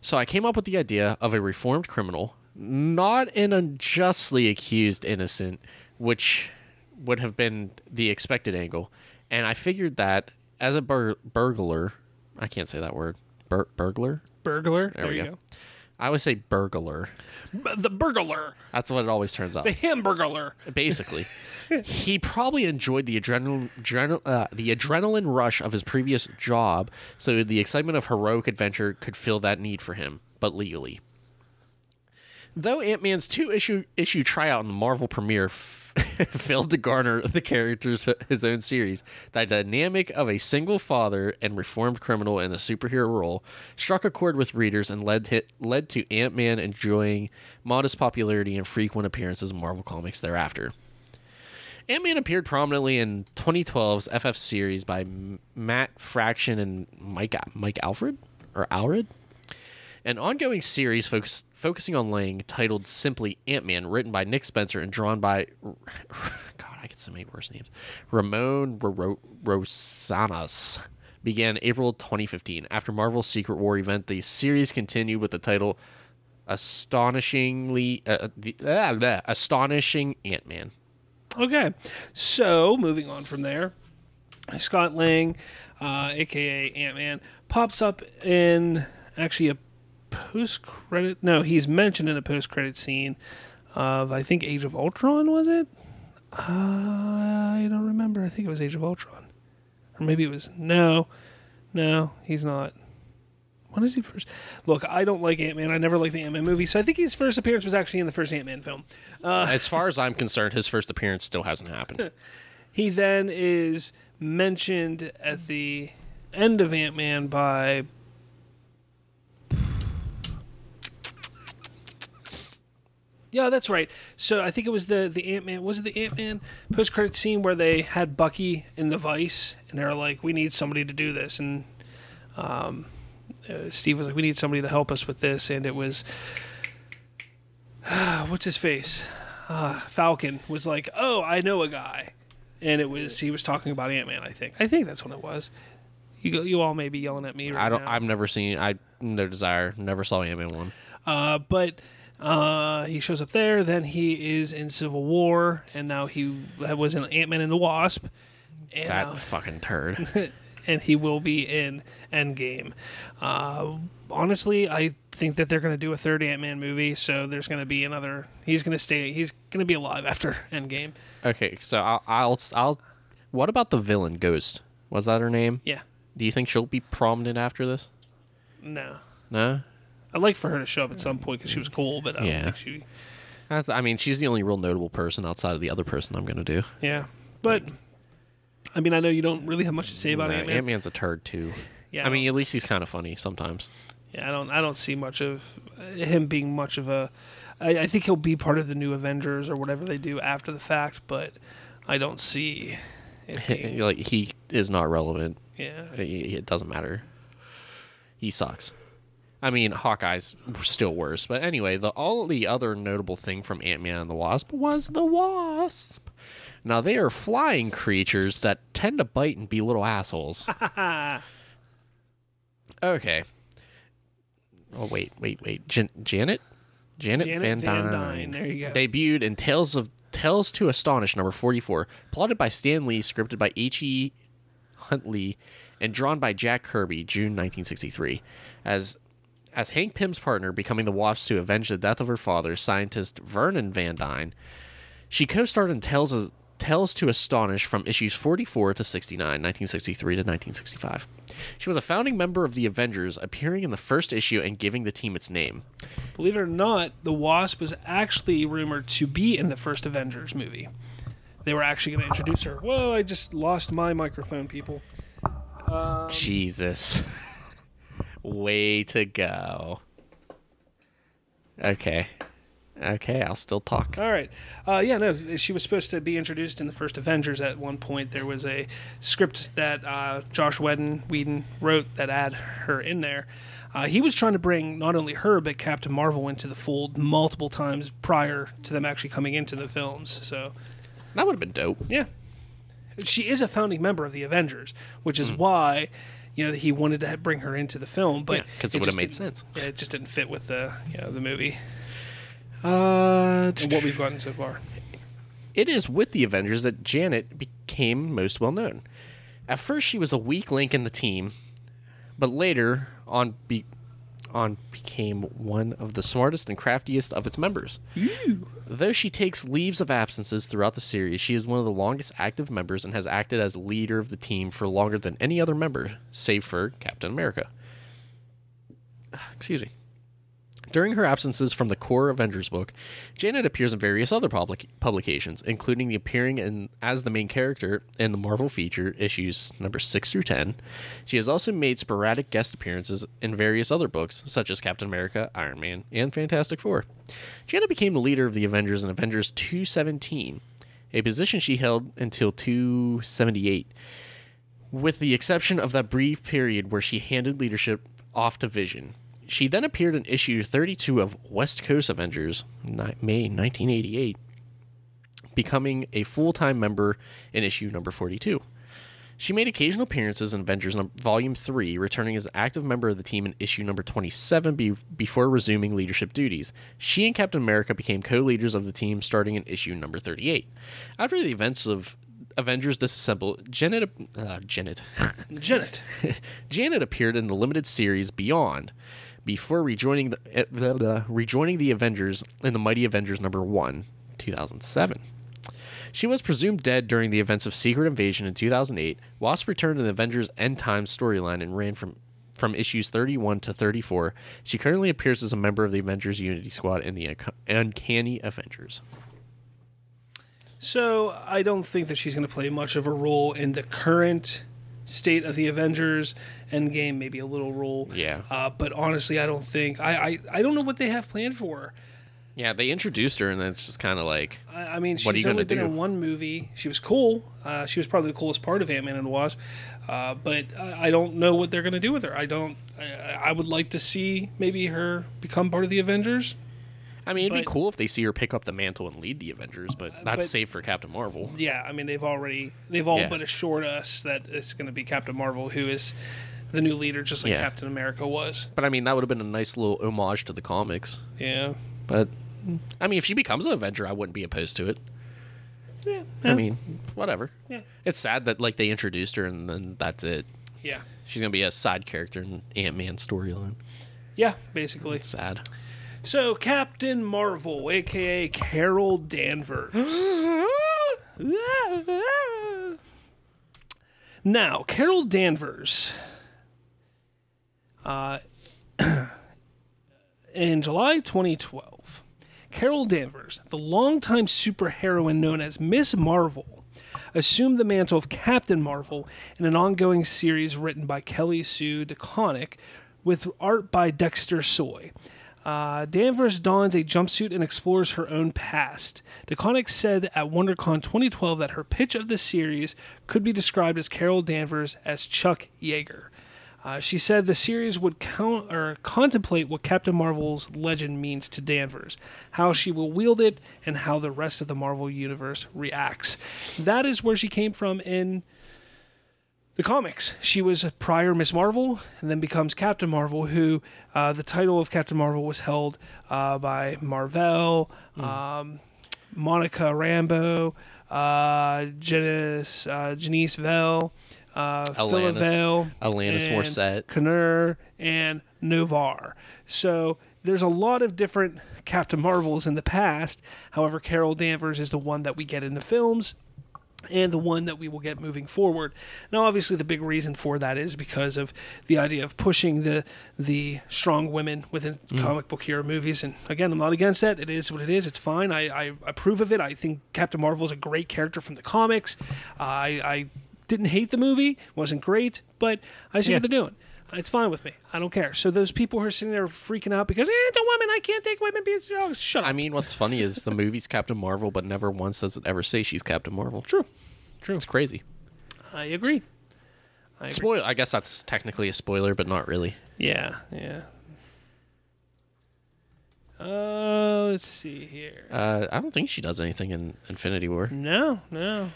So I came up with the idea of a reformed criminal, not an unjustly accused innocent, which would have been the expected angle. And I figured that as a bur- burglar, I can't say that word. Bur- burglar? Burglar. There, we go. I always say burglar. B- The burglar. That's what it always turns out. The hamburglar. Basically, [LAUGHS] he probably enjoyed the adrenaline, adrenal, uh, the adrenaline rush of his previous job, so the excitement of heroic adventure could fill that need for him, but legally. Though Ant Man's two issue issue tryout in the Marvel premiere [LAUGHS] failed to garner the character's his own series, the dynamic of a single father and reformed criminal in a superhero role struck a chord with readers and led hit, led to Ant Man enjoying modest popularity and frequent appearances in Marvel Comics thereafter. Ant Man appeared prominently in 2012's FF series by Matt Fraction and Mike Mike Alfred or Allred. An ongoing series focus, focusing on Lang, titled simply Ant Man, written by Nick Spencer and drawn by. [LAUGHS] God, I get so many worse names. Ramon Ro- Rosanas began April 2015. After Marvel's Secret War event, the series continued with the title Astonishingly. Uh, the, uh, the Astonishing Ant Man. Okay, so moving on from there, Scott Lang, uh, aka Ant Man, pops up in actually a post credit. No, he's mentioned in a post credit scene of I think Age of Ultron. Was it? Uh, I don't remember. I think it was Age of Ultron, or maybe it was no, no, he's not. When is he first? Look, I don't like Ant Man. I never liked the Ant Man movie, so I think his first appearance was actually in the first Ant Man film. as far as I'm concerned, his first appearance still hasn't happened. [LAUGHS] He then is mentioned at the end of Ant Man by. Yeah, that's right. So I think it was the the Ant Man. Was it the Ant Man post credit scene where they had Bucky in the vice, and they're like, "We need somebody to do this," and um, uh, Steve was like, "We need somebody to help us with this," and it was. [SIGHS] what's his face? Uh, Falcon was like, "Oh, I know a guy," and it was he was talking about Ant Man. I think. I think that's what it was. You go, you all may be yelling at me. Right I don't. now. I've never seen. I no desire. Never saw Ant Man one. Uh, but uh, he shows up there. Then he is in Civil War, and now he was in Ant Man and the Wasp, and That now- fucking turd. [LAUGHS] and he will be in Endgame. Uh, honestly, I think that they're going to do a third Ant Man movie, so there's going to be another. He's going to stay. He's going to be alive after [LAUGHS] Endgame. okay, so I'll, I'll. I'll. What about the villain Ghost? Was that her name? Yeah, Do you think she'll be prominent after this? no. No. I'd like for her to show up at some point because she was cool, but I don't Yeah. think she. I mean, she's the only real notable person outside of the other person I'm gonna do. Yeah, but I mean, I know you don't really have much to say about Nah, Ant Man. Ant-Man's a turd too. Yeah, I mean, at least he's kind of funny sometimes. Yeah, I don't. I don't see much of uh, him being much of a. I, I think he'll be part of the new Avengers or whatever they do after the fact, but I don't see. It being, [LAUGHS] like he is not relevant. yeah, It it doesn't matter. He sucks. I mean, Hawkeye's still worse. But anyway, the only other notable thing from Ant Man and the Wasp was the Wasp. Now, they are flying creatures that tend to bite and be little assholes. [LAUGHS] okay. Oh, wait, wait, wait. Jan- Janet? Janet, Janet Van, Van Dyne. Dyne, there you go. Debuted in Tales of Tales to Astonish number 44, plotted by Stan Lee, scripted by H.E. Huntley, and drawn by Jack Kirby, June 1963. As as Hank Pym's partner, becoming the Wasp to avenge the death of her father, scientist Vernon Van Dyne, she co-starred in Tales of Tales to Astonish from issues 44 to 69, 1963 to 1965. She was a founding member of the Avengers, appearing in the first issue and giving the team its name. Believe it or not, the Wasp was actually rumored to be in the first Avengers movie. They were actually going to introduce her. Whoa! I just lost my microphone, people. Um, Jesus. [LAUGHS] Way to go. Okay. Okay, I'll still talk. All right. Uh, yeah, no, she was supposed to be introduced in the first Avengers at one point. There was a script that uh, Joss Whedon, Whedon wrote that had her in there. Uh, he was trying to bring not only her, but Captain Marvel into the fold multiple times prior to them actually coming into the films. So, That would have been dope. yeah. She is a founding member of the Avengers, which is why. You know, he wanted to bring her into the film, but Yeah, 'cause it would've just made didn't- sense. Yeah, it just didn't fit with the you know the movie Uh, and what we've gotten so far. it is with the Avengers that Janet became most well known. At first, she was a weak link in the team, but later on, be- on became one of the smartest and craftiest of its members. Though she takes leaves of absences throughout the series, she is one of the longest active members and has acted as leader of the team for longer than any other member, save for Captain America. [SIGHS] Excuse me. During her absences from the core Avengers book, Janet appears in various other public- publications, including the appearing in as the main character in the Marvel feature issues number 6 through 10. She has also made sporadic guest appearances in various other books, such as Captain America, Iron Man, and Fantastic Four. Janet became the leader of the Avengers in Avengers 217, a position she held until 278 with the exception of that brief period where she handed leadership off to Vision. She then appeared in issue 32 of West Coast Avengers, May 1988, becoming a full time member in issue number 42. She made occasional appearances in Avengers Volume 3, returning as an active member of the team in issue number 27 be- before resuming leadership duties. She and Captain America became co leaders of the team starting in issue number 38. After the events of Avengers Disassemble, Janet, uh, Janet, [LAUGHS] Janet. [LAUGHS] Janet appeared in the limited series Beyond before rejoining the, eh, rejoining the Avengers in the Mighty Avengers number 1, 2007. She was presumed dead during the events of Secret Invasion in 2008. Wasp returned in the Avengers End Times storyline and ran from from issues 31 to 34. She currently appears as a member of the Avengers Unity Squad in the Uncanny Avengers. So I don't think that she's going to play much of a role in the current state of the Avengers Endgame. Maybe a little role. Yeah. Uh, but honestly, I don't think I, I I don't know what they have planned for her. Yeah, they introduced her, and then it's just kind of like, I, I mean, she's only been do? in one movie. She was cool. Uh, she was probably the coolest part of Ant Man and the Wasp. Uh, but I, I don't know what they're going to do with her. I don't. I, I would like to see maybe her become part of the Avengers. I mean, it'd be cool if they see her pick up the mantle and lead the Avengers, but that's but- safe for Captain Marvel. Yeah, I mean they've already they've all Yeah. but assured us that it's going to be Captain Marvel who is the new leader, just like Yeah. Captain America was. But I mean, that would have been a nice little homage to the comics. Yeah. But I mean, if she becomes an Avenger, I wouldn't be opposed to it. Yeah. I mean, whatever. Yeah. It's sad that like they introduced her and then that's it. Yeah. She's gonna be a side character in Ant Man storyline. Yeah, basically. It's sad. So Captain Marvel, aka Carol Danvers. [GASPS] now, Carol Danvers. Uh, [CLEARS THROAT] in July 2012, Carol Danvers, the longtime superheroine known as Miss Marvel, assumed the mantle of Captain Marvel in an ongoing series written by Kelly Sue DeConnick with art by Dexter Soy. Uh, Danvers dons a jumpsuit and explores her own past. DeConnick said at WonderCon 2012 that her pitch of the series could be described as Carol Danvers as Chuck Yeager. Uh, she said the series would count or contemplate what Captain Marvel's legend means to Danvers, how she will wield it, and how the rest of the Marvel universe reacts. That is where she came from in the comics. She was prior Miss Marvel and then becomes Captain Marvel, who uh, the title of Captain Marvel was held uh, by Marvel, um, Monica Rambeau, uh, Janice, uh, Genis-Vell, uh, Alanis- Vale, Alanis and Morissette. Knur, and Noh-Varr. So there's a lot of different Captain Marvels in the past. However, Carol Danvers is the one that we get in the films and the one that we will get moving forward. Now, obviously, the big reason for that is because of the idea of pushing the the strong women within comic book hero movies. And again, I'm not against that. It is what it is. It's fine. I, I approve of it. I think Captain Marvel is a great character from the comics. Uh, I, I didn't hate the movie. wasn't great, but I see Yeah. what they're doing. It's fine with me. I don't care. So those people who are sitting there freaking out because eh, it's a woman, I can't take women being oh, shut up. I mean, what's funny is the movie's [LAUGHS] Captain Marvel, but never once does it ever say she's Captain Marvel. true, true. It's crazy. I agree. I agree. Spoiler. I guess that's technically a spoiler, but not really. Yeah, yeah. Uh, let's see here. Uh, I don't think she does anything in Infinity War. No, no.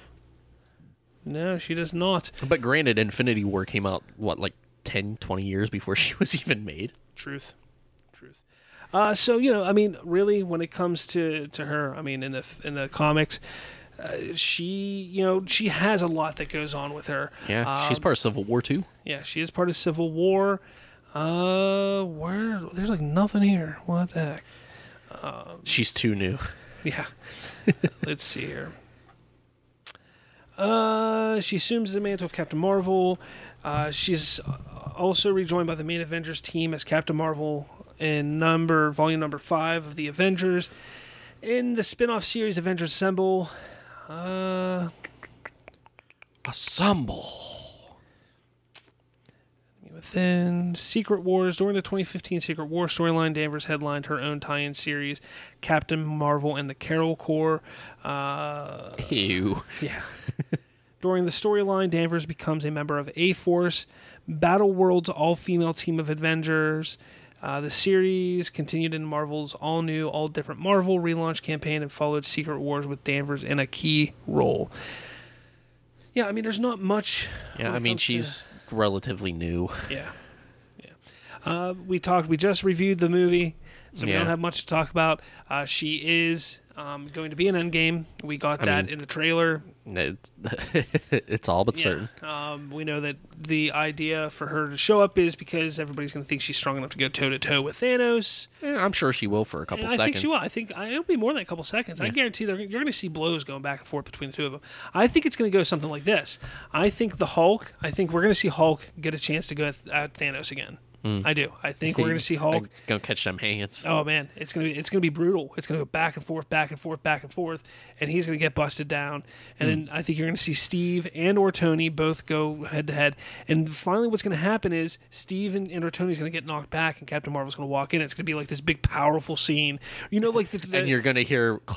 No, she does not. But granted, Infinity War came out, what, like 10, 20 years before [LAUGHS] she was even made? Truth. Truth. Uh, so you know, I mean, really, when it comes to to her, I mean, in the in the comics, uh, she you know she has a lot that goes on with her. Yeah, she's Um, part of Civil War too. Yeah, she is part of Civil War. Uh, where there's like nothing here. What the heck? She's too new. Yeah. [LAUGHS] Let's see here. Uh, she assumes the mantle of Captain Marvel. Uh, she's also rejoined by the main Avengers team as Captain Marvel in number volume number five of the Avengers. In the spin-off series Avengers Assemble, uh, Assemble. Within Secret Wars during the 2015 Secret War storyline, Danvers headlined her own tie-in series, Captain Marvel and the Carol Corps. Uh, Ew. Yeah. [LAUGHS] During the storyline, Danvers becomes a member of A Force, Battleworld's all female team of Avengers. Uh, the series continued in Marvel's all new, all different Marvel relaunch campaign and followed Secret Wars with Danvers in a key role. Yeah, I mean, there's not much. Yeah, I mean comes to- she's relatively new. yeah, yeah. Uh, we talked. We just reviewed the movie, so we Yeah. don't have much to talk about. Uh, she is um, going to be an Endgame. We got I that mean- in the trailer. It's, [LAUGHS] it's all but Yeah. certain. Um, we know that the idea for her to show up is because everybody's going to think she's strong enough to go toe to toe with Thanos. Yeah, I'm sure she will for a couple And I seconds. think she will. I think I, it'll be more than a couple seconds. I guarantee they're, you're going to see blows going back and forth between the two of them. I think it's going to go something like this. I think the Hulk. I think we're going to see Hulk get a chance to go at, at Thanos again. Mm. I do. I think we're going to see Hulk. Gonna catch them hands. Oh man, it's gonna be it's gonna be brutal. It's gonna go back and forth, back and forth, back and forth, and he's gonna get busted down. And mm. then I think you're gonna see Steve and or Tony both go head to head. And finally, what's gonna happen is Steve and, and or Tony's gonna get knocked back, and Captain Marvel's gonna walk in. It's gonna be like this big, powerful scene. You know, like the, the and you're gonna hear. [LAUGHS]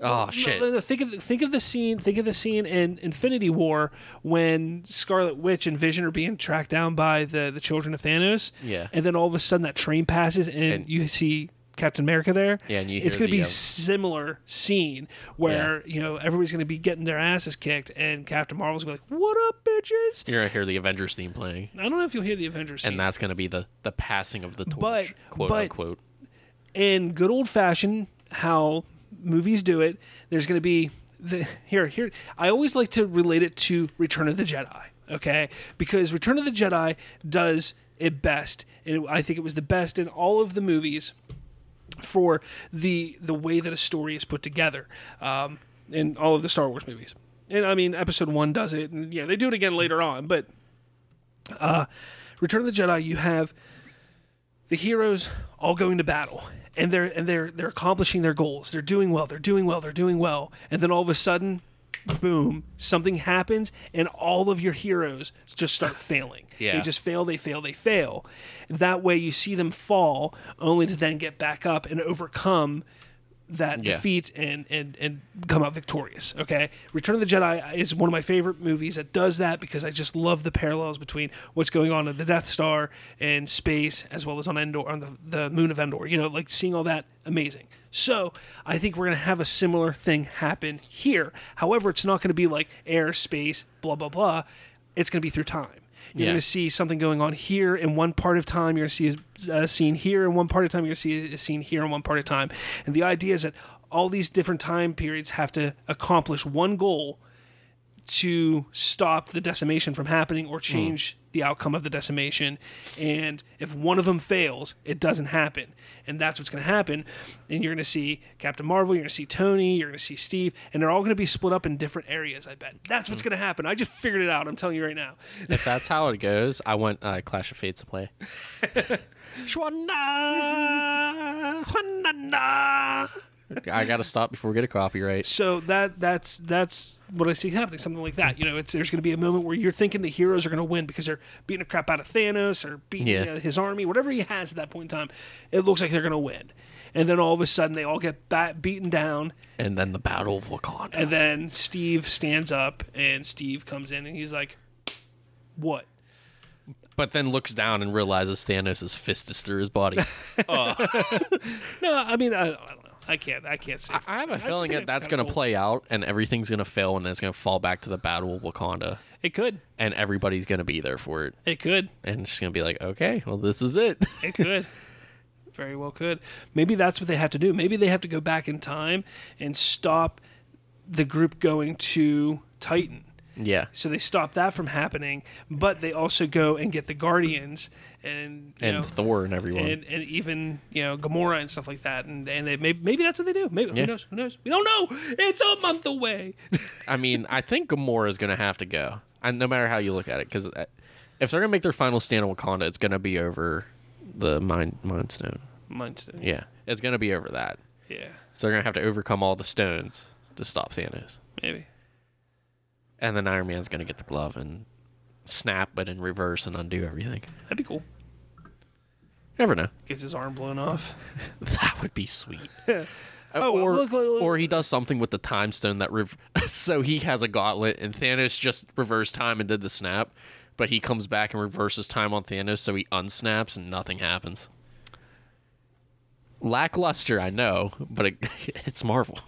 oh shit! no, no, think of the, think of the scene. Think of the scene in Infinity War when Scarlet Witch and Vision are being tracked down by the the children of Thanos. Yeah. and then all of a sudden that train passes and, And- you see Captain America there. Yeah, and you it's going to be a um, similar scene where you know everybody's going to be getting their asses kicked, and Captain Marvel's going to be like, "What up, bitches?" You're gonna hear the Avengers theme playing, I don't know if you'll hear the Avengers and that's gonna be the the passing of the torch, But- quote but- unquote. in good old fashioned how movies do it there's going to be the here here i always like to relate it to return of the jedi okay? Because return of the jedi does it best and i think it was the best in all of the movies for the the way that a story is put together um, in all of the star wars movies. And i mean episode one does it and yeah they do it again later on but uh, return of the jedi you have the heroes all going to battle and they're and they're they're accomplishing their goals. They're doing well. They're doing well. They're doing well. And then all of a sudden boom something happens and all of your heroes just start [LAUGHS] failing. Yeah. they just fail they fail they fail. That way you see them fall only to then get back up and overcome that Yeah. defeat and, and and come out victorious. Okay, Return of the Jedi is one of my favorite movies that does that because I just love the parallels between what's going on at the Death Star and space, as well as on Endor on the, the moon of Endor. You know, like seeing all that amazing. So I think we're gonna have a similar thing happen here. However, it's not gonna be like air, space, blah blah blah. It's gonna be through time. You're Yeah. going to see something going on here in one part of time. You're going to see a, a scene here in one part of time. You're going to see a scene here in one part of time. And the idea is that all these different time periods have to accomplish one goal to stop the decimation from happening or change the outcome of the decimation. And if one of them fails, it doesn't happen. And that's what's going to happen. And you're going to see Captain Marvel, you're going to see Tony, you're going to see Steve, and they're all going to be split up in different areas, I bet. That's what's going to happen. I just figured it out. I'm telling you right now. if that's how it goes, I want uh, Clash of Fates to play. [LAUGHS] Shwana, Hwanana. I gotta stop before we get a copyright. So that that's that's what I see happening. Something like that. You know, it's there's going to be a moment where you're thinking the heroes are going to win because they're beating the crap out of Thanos or beating Yeah. uh, his army, whatever he has at that point in time. It looks like they're going to win, and then all of a sudden they all get bat- beaten down, And then the Battle of Wakanda. and then Steve stands up, and Steve comes in, and he's like, "What?" but then looks down and realizes Thanos' fist is through his body. [LAUGHS] No, I mean, I, I don't know. I can't. I can't say. for I have sure. a feeling that that's going to play out and everything's going to fail and then it's going to fall back to the Battle of Wakanda. It could. and everybody's going to be there for it. It could. And it's going to be like, okay, well, this is it. [LAUGHS] It could. Very well could. Maybe that's what they have to do. Maybe they have to go back in time and stop the group going to Titan. yeah. So they stop that from happening, but they also go and get the Guardians and And know, Thor and everyone. and, and even you know Gamora and stuff like that, and and they maybe, maybe that's what they do. Maybe Yeah. who knows? Who knows? We don't know. It's a month away. I mean, I think Gamora is going to have to go. And no matter how you look at it, because uh, if they're going to make their final stand on Wakanda, it's going to be over the Mind, mind Stone. month. Yeah. It's going to be over that. Yeah. So they're going to have to overcome all the stones to stop Thanos. Maybe. And then Iron Man's going to get the glove and snap but in reverse and undo everything. That'd be cool. Never know. Gets his arm blown off. [LAUGHS] That would be sweet. [LAUGHS] Oh, uh, or, look, look, look. or he does something with the time stone that rev- [LAUGHS] so he has a gauntlet and Thanos just reversed time and did the snap, but he comes back and reverses time on Thanos, so he unsnaps and nothing happens. Lackluster, I know, but it, it's Marvel.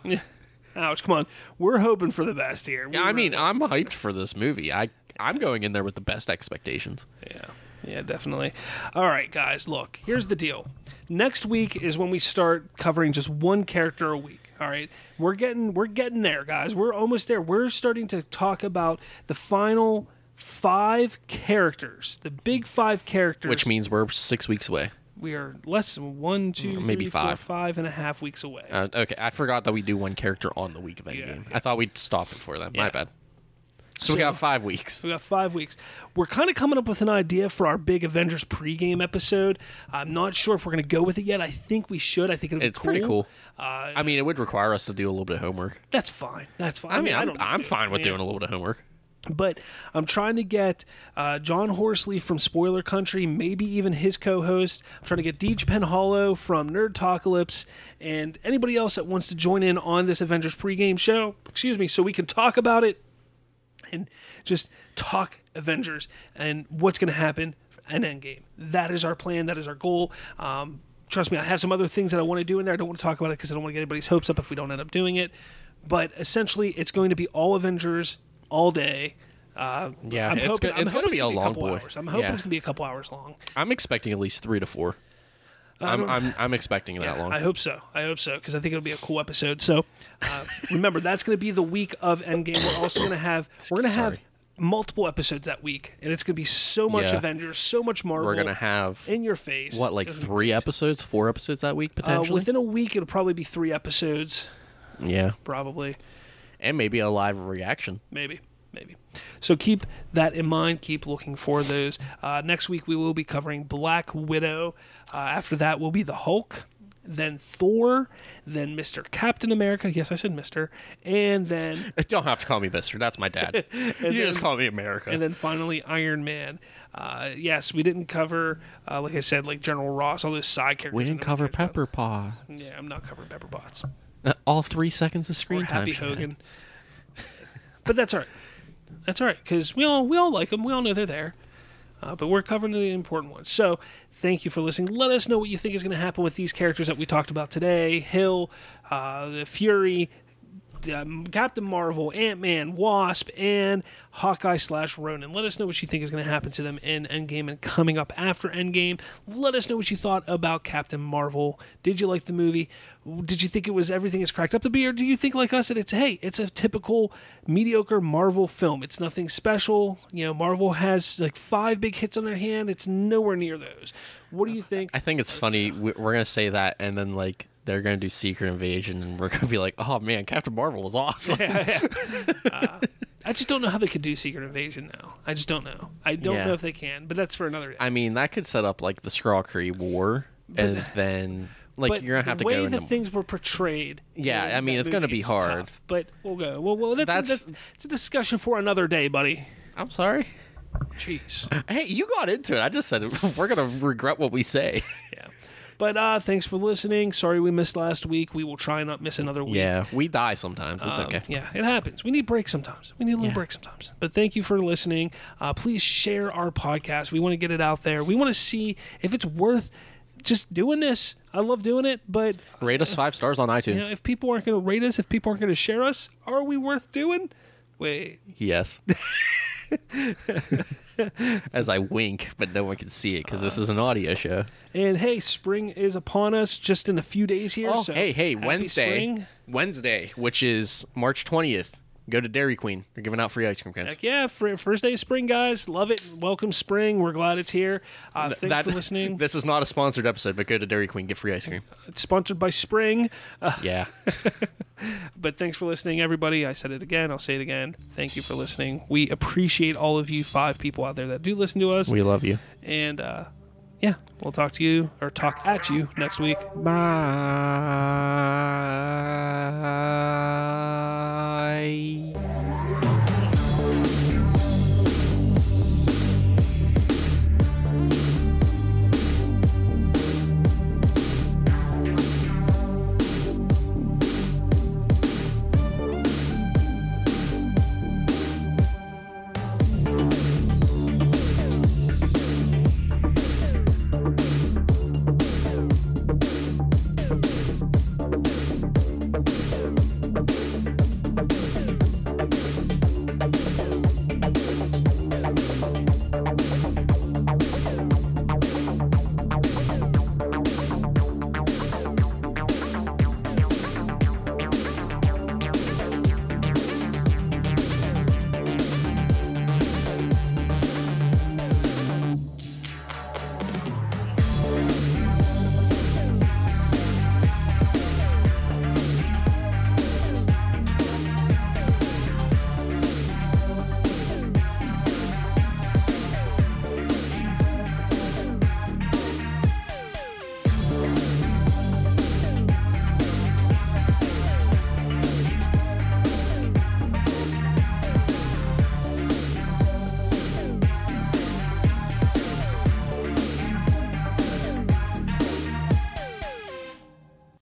Ouch! Come on, we're hoping for the best here. We I mean, I'm hyped for this movie. I I'm going in there with the best expectations. Yeah. Yeah, definitely. All right, guys, look, here's the deal. Next week is when we start covering just one character a week. All right. We're getting we're getting there, guys. We're almost there. We're starting to talk about the final five characters. The big five characters. Which means we're six weeks away. we are less than one, two, Maybe three, four, five. five and a half weeks away. Uh, okay, I forgot that we do one character on the week of Endgame. yeah. I thought we'd stop it for that. Yeah. My bad. So, we got five weeks. We got five weeks. We're kind of coming up with an idea for our big Avengers pregame episode. I'm not sure if we're going to go with it yet. I think we should. I think it'll It's be cool. pretty cool. Uh, I mean, it would require us to do a little bit of homework. that's fine. That's fine. I mean, I'm, don't I'm fine with doing a little bit of homework. But I'm trying to get uh, John Horsley from Spoiler Country, maybe even his co-host. I'm trying to get Deej Penhollow from Nerd Talkalypse, and anybody else that wants to join in on this Avengers pregame show. Excuse me, so we can talk about it and just talk Avengers and what's going to happen in Endgame. That is our plan. That is our goal. Um, trust me, I have some other things that I want to do in there. I don't want to talk about it because I don't want to get anybody's hopes up if we don't end up doing it. But essentially, it's going to be all Avengers all day. Uh, Yeah, I'm it's hoping, go- it's gonna hoping be a long boy. Hours. I'm hoping Yeah. it's going to be a couple hours long. I'm expecting at least three to four. I'm, I'm I'm expecting that long. I hope so. I hope so because I think it'll be a cool episode. So uh, remember, that's going to be the week of Endgame. We're also going to have [COUGHS] we're going to have multiple episodes that week, and it's going to be so much Yeah. Avengers, so much Marvel. We're gonna have in your face. what like It's gonna be three episodes, four episodes that week Uh, potentially. within a week, it'll probably be three episodes, yeah, probably, and maybe a live reaction. maybe. So keep that in mind. Keep looking for those. Uh, next week we will be covering Black Widow. Uh, after that will be the Hulk, then Thor, then Mister Captain America. Yes, I said Mister, and then [LAUGHS] Don't have to call me Mister. That's my dad. [LAUGHS] you just call me America. and then finally Iron Man. Uh, yes, we didn't cover, uh, like I said, like General Ross, all those side characters. we didn't cover. Pepper Paw. Yeah, I'm not covering Pepper Potts. All three seconds of screen or time. Happy. Hogan. [LAUGHS] but that's all right. That's all right because we all we all like them. We all know they're there. Uh, but we're covering the important ones. So thank you for listening. Let us know what you think is going to happen with these characters that we talked about today: Hill, uh, Fury. Um, Captain Marvel, Ant Man, Wasp, and Hawkeye slash Ronin. Let us know what you think is going to happen to them in Endgame and coming up after Endgame. Let us know what you thought about Captain Marvel. Did you like the movie? Did you think it was everything it's cracked up to be, or do you think like us that it's hey, it's a typical mediocre Marvel film? It's nothing special. You know, Marvel has like five big hits on their hand. It's nowhere near those. What do you think? I think it's funny. We're gonna say that, and then like they're gonna do Secret Invasion, and we're gonna be like, "Oh man, Captain Marvel was awesome." [LAUGHS] Uh, I just don't know how they could do Secret Invasion now. I just don't know. I don't Yeah. know if they can, but that's for another day. I mean, that could set up like the Skrull War, and then like you're gonna have to way go that the things were portrayed. Yeah, I mean, it's gonna be hard. tough, but we'll go. Well, well, that's, That's- that's, it's a discussion for another day, buddy. I'm sorry. Jeez. Hey, you got into it. I just said [LAUGHS] we're gonna regret what we say. yeah. But uh, thanks for listening. Sorry we missed last week. We will try not miss another week. Yeah, we die sometimes. It's Um, okay. Yeah, it happens. We need breaks sometimes. We need a little Yeah. break sometimes. But thank you for listening. Uh, please share our podcast. We want to get it out there. We want to see if it's worth just doing this. I love doing it, but Rate us five stars on you iTunes. know, if people aren't going to rate us, if people aren't going to share us, are we worth doing? Wait, Yes. [LAUGHS] [LAUGHS] As I wink, but no one can see it because this uh. is an audio show. and hey, spring is upon us just in a few days here. Oh, so hey, hey, Wednesday. spring. Wednesday, which is March 20th. Go to Dairy Queen. They're giving out free ice cream cans. Heck yeah, fir- first day of spring, guys. Love it. Welcome spring. We're glad it's here. Uh, thanks That- for listening. [LAUGHS] This is not a sponsored episode, but go to Dairy Queen, get free ice cream. It's sponsored by Spring. Yeah. [LAUGHS] But thanks for listening, everybody. I said it again. I'll say it again. Thank you for listening. We appreciate all of you five people out there that do listen to us. we love you. and uh, yeah, we'll talk to you or talk at you next week. Bye.